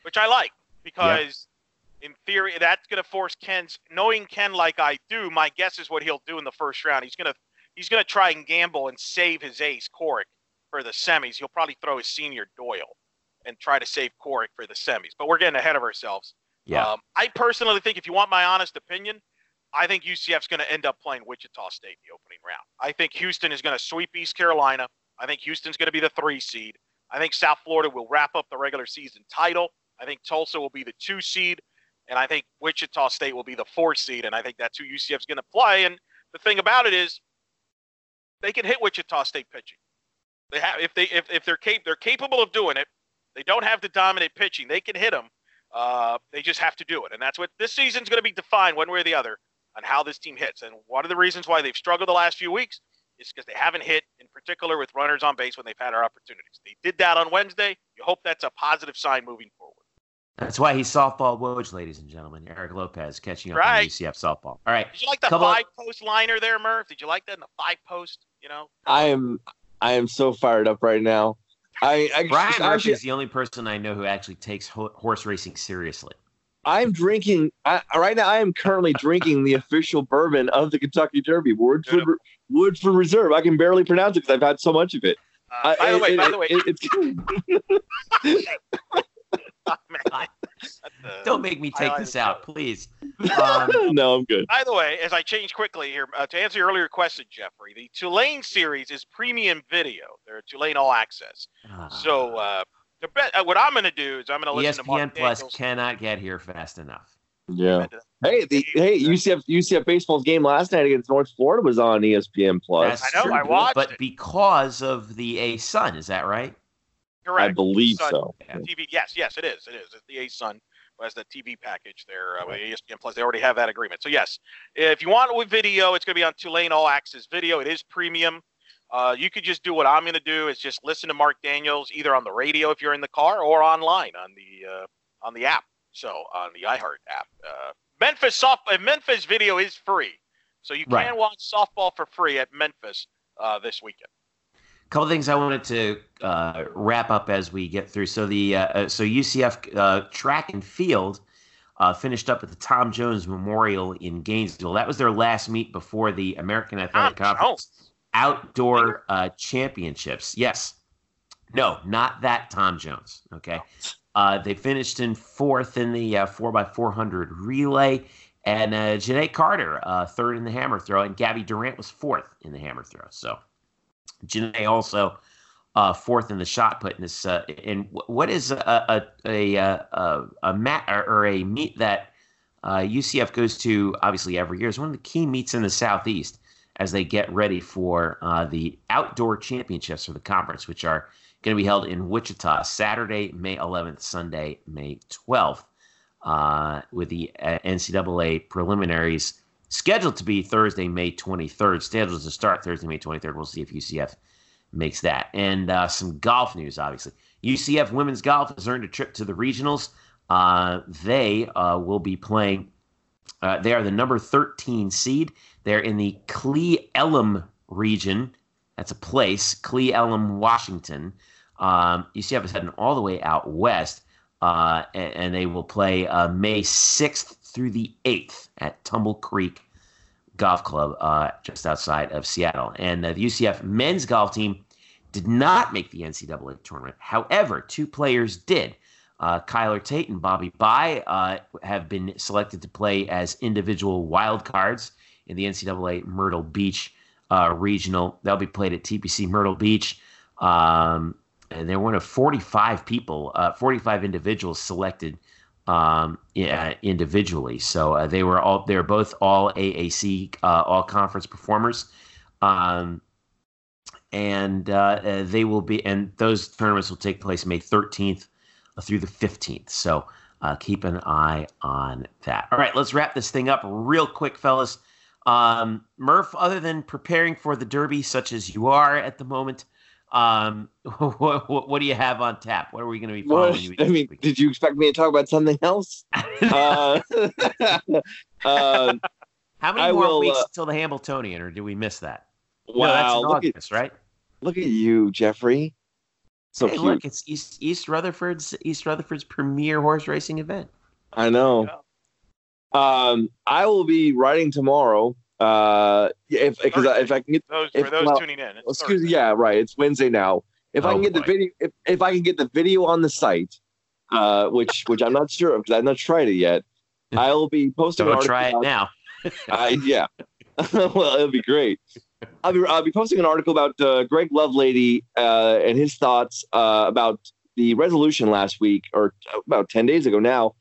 which I like because in theory that's going to force Ken's. Knowing Ken like I do, my guess is what he'll do in the first round. He's going to he's going to try and gamble and save his ace Corrick for the semis. He'll probably throw his senior Doyle and try to save Corrick for the semis. But we're getting ahead of ourselves. Yeah. Um, I personally think, if you want my honest opinion, I think UCF's going to end up playing Wichita State in the opening round. I think Houston is going to sweep East Carolina. I think Houston's going to be the three seed. I think South Florida will wrap up the regular season title. I think Tulsa will be the two seed. And I think Wichita State will be the four seed. And I think that's who UCF's going to play. And the thing about it is, they can hit Wichita State pitching. They have if they if, if they're cap- they're capable of doing it. They don't have to dominate pitching. They can hit them. Uh, they just have to do it, and that's what this season's going to be defined one way or the other on how this team hits. And one of the reasons why they've struggled the last few weeks is because they haven't hit, in particular with runners on base when they've had our opportunities. They did that on Wednesday. You hope that's a positive sign moving forward. That's why he's softball Woj, ladies and gentlemen. Eric Lopez catching up right. on UCF softball. All right. Did you like the Couple five post liner there, Murph? Did you like that in the five post? You know. I am I am so fired up right now. I, I Brian Murphy is the only person I know who actually takes ho- horse racing seriously. I'm drinking I, right now. I am currently drinking the official bourbon of the Kentucky Derby, Woodford Woodford Reserve. I can barely pronounce it because I've had so much of it. Uh, by, the way, by the way, Don't make me take this out, please. Um, no, I'm good. By the way, as I change quickly here, uh, to answer your earlier question, Jeffrey, the Tulane series is premium video. They're Tulane All Access. Ah. So uh, the be- uh, what I'm going to do is I'm going to listen ESPN to Mark Plus Daniels. cannot get here fast enough. Yeah. Hey, the hey UCF UCF baseball's game last night against North Florida was on ESPN Plus. That's I know, true, I watched but it. because of the A Sun, is that right? Correct. I believe Sun, so. TV, yes, yes, it is. It is. It's the A Sun has the TV package there uh, with ESPN Plus. They already have that agreement. So yes, if you want with video, it's going to be on Tulane All Access Video. It is premium. Uh, you could just do what I'm going to do is just listen to Mark Daniels either on the radio if you're in the car or online on the uh, on the app. So on the iHeart app, uh, Memphis soft uh, Memphis video is free, so you can right. watch softball for free at Memphis uh, this weekend couple things I wanted to uh, wrap up as we get through. So the uh, uh so UCF uh, track and field uh, finished up at the Tom Jones Memorial in Gainesville. That was their last meet before the American Athletic Tom Conference Jones. Outdoor uh, Championships. Yes, no, not that Tom Jones. Okay, they finished in fourth in the four x four hundred relay. And uh, Janae Carter, third in the hammer throw, and Gabby Durant was fourth in the hammer throw. So Janae also uh, fourth in the shot put in this. Uh, and what is a a a, a, a mat or a meet that uh, UCF goes to obviously every year is one of the key meets in the southeast as they get ready for uh, the outdoor championships for the conference, which are going to be held in Wichita Saturday, May 11th, Sunday, May 12th, uh, with the uh, NCAA preliminaries scheduled to be Thursday, May 23rd. Scheduled to start Thursday, May 23rd. We'll see if UCF makes that. And uh, some golf news, obviously. UCF women's golf has earned a trip to the regionals. Uh, they uh, will be playing. Uh, they are the number 13 seed. They're in the Cle Elum region. That's a place, Cle Elum, Washington. Um, UCF is heading all the way out west, uh, and, and, they will play uh, May 6th through the 8th at Tumble Creek Golf Club uh, just outside of Seattle. And uh, the UCF men's golf team did not make the NCAA tournament. However, two players did. Uh, Kyler Tate and Bobby By uh, have been selected to play as individual wild cards in the NCAA Myrtle Beach uh, regional. They'll be played at TPC Myrtle Beach. Um, and they're one of 45 people, uh, 45 individuals selected um, yeah, individually. So uh, they were all they're both all AAC uh, all conference performers, um, and uh, uh, they will be and those tournaments will take place May 13th through the 15th. So uh, keep an eye on that. All right, let's wrap this thing up real quick, fellas. Um, Murph, other than preparing for the Derby, such as you are at the moment, um, what, what, what, do you have on tap? What are we going to be following? I mean, did you expect me to talk about something else? uh, uh, How many I more will, weeks uh, till the Hambletonian, or did we miss that? Wow, no, that's in August, at, right? Look at you, Jeffrey. So hey, cute. look, it's East East Rutherford's East Rutherford's premier horse racing event. I know. Um, I will be riding tomorrow uh, if because if I can get those if, for those well, tuning in, excuse me, yeah, right. It's Wednesday now. If oh, I can get boy. the video, if, if I can get the video on the site, uh, which which I'm not sure of because I've not tried it yet, I'll be posting. Don't try it now. uh, yeah, well, it'll be great. I'll be I'll be posting an article about uh, Greg Lovelady uh, and his thoughts uh, about the resolution last week or about ten days ago now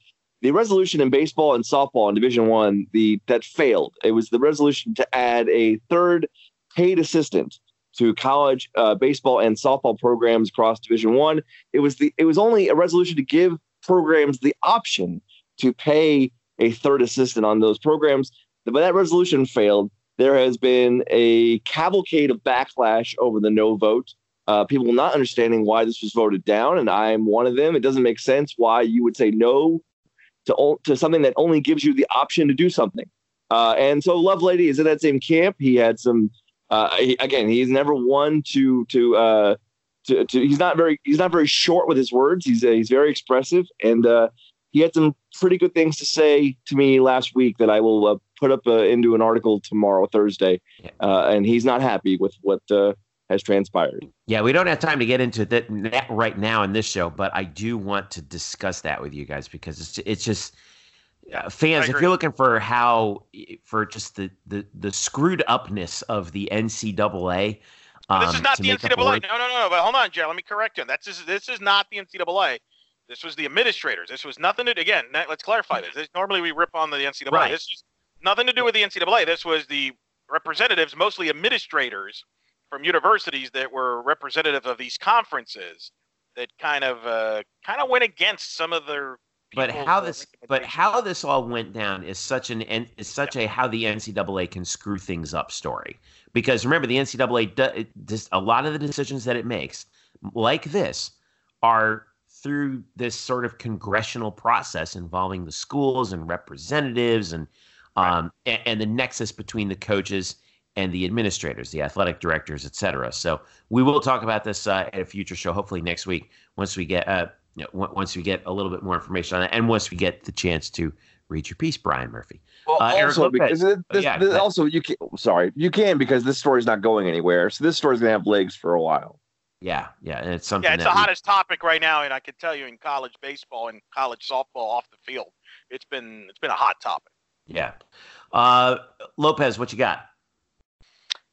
the resolution in baseball and softball in Division One, the that failed. It was the resolution to add a third paid assistant to college uh, baseball and softball programs across Division One. It was the it was only a resolution to give programs the option to pay a third assistant on those programs. But that resolution failed. There has been a cavalcade of backlash over the no vote. Uh, people not understanding why this was voted down, and I'm one of them. It doesn't make sense why you would say no to, to something that only gives you the option to do something. Uh, and so Lovelady is in that same camp. He had some, uh, he, again, he's never one to, to, uh, to, to, he's not very, he's not very short with his words. He's, uh, he's very expressive. And uh, he had some pretty good things to say to me last week that I will uh, put up into an article tomorrow, Thursday. and he's not happy with what, has transpired. Yeah, we don't have time to get into that right now in this show, but I do want to discuss that with you guys because it's it's just uh, fans. If you're looking for how for just the the the screwed upness of the NCAA. Um, this is not the NCAA. No, no, no. no. But hold on, Jerry. Let me correct you. That's this, this is not the NCAA. This was the administrators. This was nothing to again. Let's clarify this. this normally we rip on the NCAA. Right. This is nothing to do with the NCAA. This was the representatives, mostly administrators, from universities that were representative of these conferences that kind of uh, kind of went against some of their but how this but how this all went down is such an is such a how the NCAA can screw things up story. Because remember the NCAA does a lot of the decisions that it makes like this are through this sort of congressional process involving the schools and representatives and um, right. and, and the nexus between the coaches and the administrators, the athletic directors, et cetera. So we will talk about this uh, at a future show, hopefully next week, once we get uh, you know, once we get a little bit more information on it, and once we get the chance to read your piece, Brian Murphy. Well, uh, also because this, oh, yeah, this, also you can sorry you can because this story's not going anywhere, so this story's gonna have legs for a while. Yeah, yeah, and it's something. Yeah, it's the we, hottest topic right now, and I can tell you in college baseball and college softball off the field, it's been it's been a hot topic. Yeah, uh, Lopez, what you got?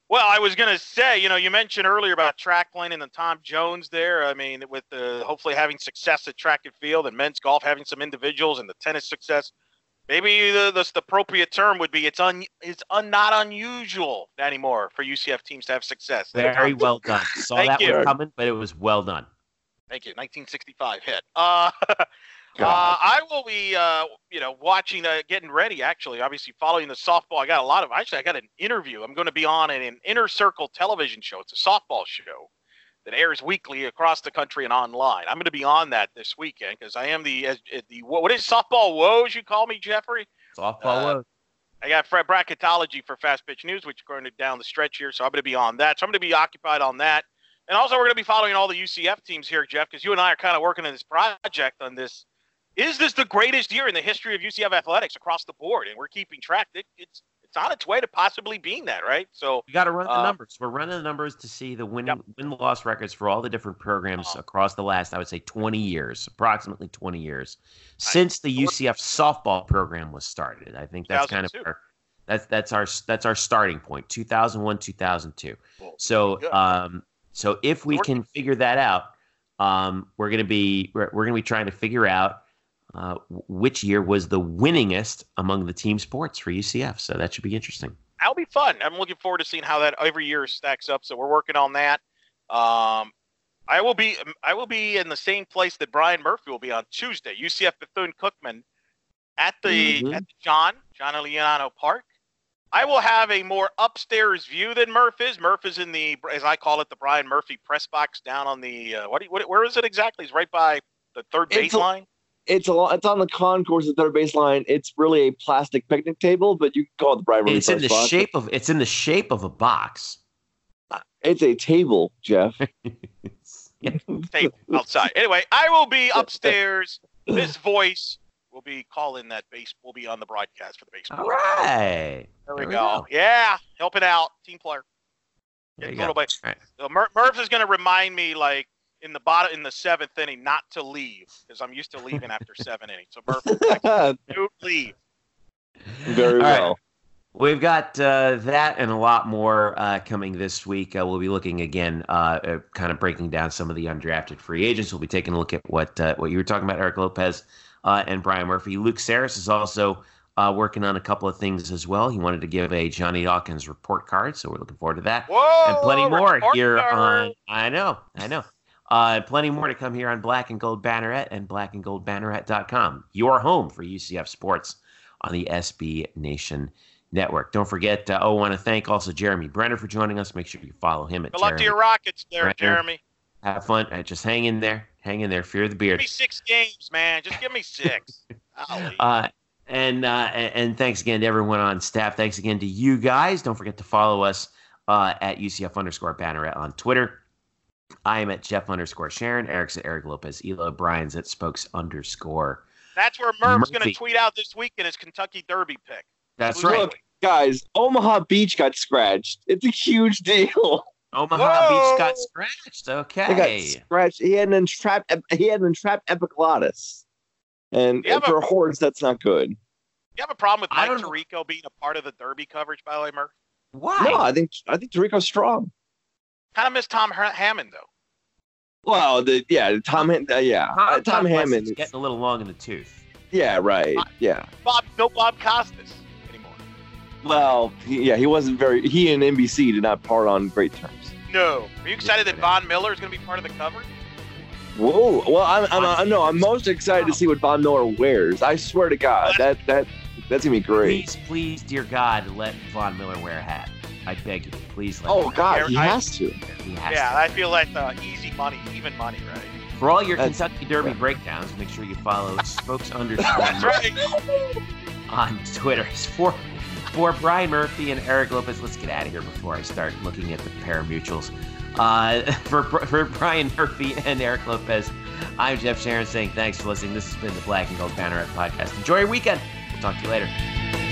Well, I was going to say, you know, you mentioned earlier about track playing and the Tom Jones there. I mean, with the hopefully having success at track and field and men's golf having some individuals and the tennis success. Maybe the, the, the appropriate term would be it's un it's un, not unusual anymore for UCF teams to have success. Very well done. Saw Thank that you. one coming, but it was well done. Thank you. 1965 hit. Uh, Uh, I will be, uh, you know, watching, uh, getting ready. Actually, obviously following the softball. I got a lot of. Actually, I got an interview. I'm going to be on an, an Inner Circle television show. It's a softball show that airs weekly across the country and online. I'm going to be on that this weekend because I am the the what is softball woes you call me, Jeffrey? Softball uh, woes. I got Fred bracketology for Fast Pitch News, which is going to down the stretch here, so I'm going to be on that. So I'm going to be occupied on that. And also, we're going to be following all the UCF teams here, Jeff, because you and I are kind of working on this project on this is this the greatest year in the history of UCF athletics across the board? And we're keeping track. It, it's it's on its way to possibly being that, right? So you got to run the uh, numbers. We're running the numbers to see the win yep. win loss records for all the different programs uh-huh. across the last, I would say, 20 years, approximately 20 years, since the UCF softball program was started. I think that's kind of our, that's that's our that's our starting point, 2001, 2002. So um, so if we can figure that out, um, we're gonna be we're, we're gonna be trying to figure out uh, which year was the winningest among the team sports for UCF. So that should be interesting. That'll be fun. I'm looking forward to seeing how that every year stacks up. So we're working on that. Um, I will be I will be in the same place that Brian Murphy will be on Tuesday. UCF Bethune Cookman at the mm-hmm. at the John John Euliano Park. I will have a more upstairs view than Murph is. Murph is in the, as I call it, the Brian Murphy press box down on the, uh, what, what, where is it exactly? It's right by the third baseline it's a lot. It's on the concourse at third baseline. It's really a plastic picnic table, but you can call it the Brian It's in the spot. shape of. It's in the shape of a box. It's a table, Jeff. table outside. Anyway, I will be upstairs. This voice will be calling that base. Will be on the broadcast for the baseball. All right. There we, there we go. go. Yeah, helping out, team player. There you little go. bit. Right. So Mur- Murph is going to remind me like in the bottom in the seventh inning not to leave because I'm used to leaving after seven innings. So Murphy, don't leave. Very All well. Right. We've got uh, that and a lot more uh, coming this week. Uh, we'll be looking again, uh, uh, kind of breaking down some of the undrafted free agents. We'll be taking a look at what uh, what you were talking about, Eric Lopez and Brian Murphy. Luke Saris is also working on a couple of things as well. He wanted to give a Johnny Dawkins report card, so we're looking forward to that. Whoa, and plenty more here card. on. I know, I know. Uh, plenty more to come here on Black and Gold Banneret and blackandgoldbanneret.com, your home for UCF sports on the SB Nation Network. Don't forget, uh, oh, I want to thank also Jeremy Brener for joining us. Make sure you follow him at Good luck to your Rockets there, Brener. Jeremy. Have fun. Uh, just hang in there. Hang in there. Fear the beard. Give me six games, man. Just give me six. uh, and, uh, and thanks again to everyone on staff. Thanks again to you guys. Don't forget to follow us uh, at UCF underscore Banneret on Twitter I am at Jeff underscore Sharon. Eric's at Eric Lopez Elo. Brian's at Spokes underscore. That's where Murph's going to tweet out this week in his Kentucky Derby pick. That's right. Look, guys, Omaha Beach got scratched. It's a huge deal. Omaha Whoa! Beach got scratched. Okay. got scratched. He had an entrapped. He had an entrapped epiglottis, and, and for a horse, that's not good. You have a problem with Mike Tirico being a part of the Derby coverage, by the way, Murph? Why? No, I think I think Tirico's strong. Kind of miss Tom Hammond though. Well, the yeah, Tom, uh, yeah, Tom, uh, Tom Hammond is getting a little long in the tooth. Yeah, right. Yeah. Bob, no Bob Costas anymore. Well, yeah, he wasn't very. He and NBC did not part on great terms. No. Are you excited that Von Miller is going to be part of the cover? Whoa! Well, I'm, I'm, I'm no, I'm most excited to see what Von Miller wears. I swear to God, that that that's gonna be great. Please, please, dear God, let Von Miller wear a hat. I beg you, please. Let oh God, he has to. He has yeah, to. I feel like uh, easy money, even money, right? For all your That's, Kentucky Derby yeah. breakdowns, make sure you follow spokes underscore right. on Twitter. For for Brian Murphy and Eric Lopez, let's get out of here before I start looking at the pari-mutuels. Uh, for for Brian Murphy and Eric Lopez, I'm Jeff Sharon saying thanks for listening. This has been the Black and Gold Banneret podcast. Enjoy your weekend. We'll talk to you later.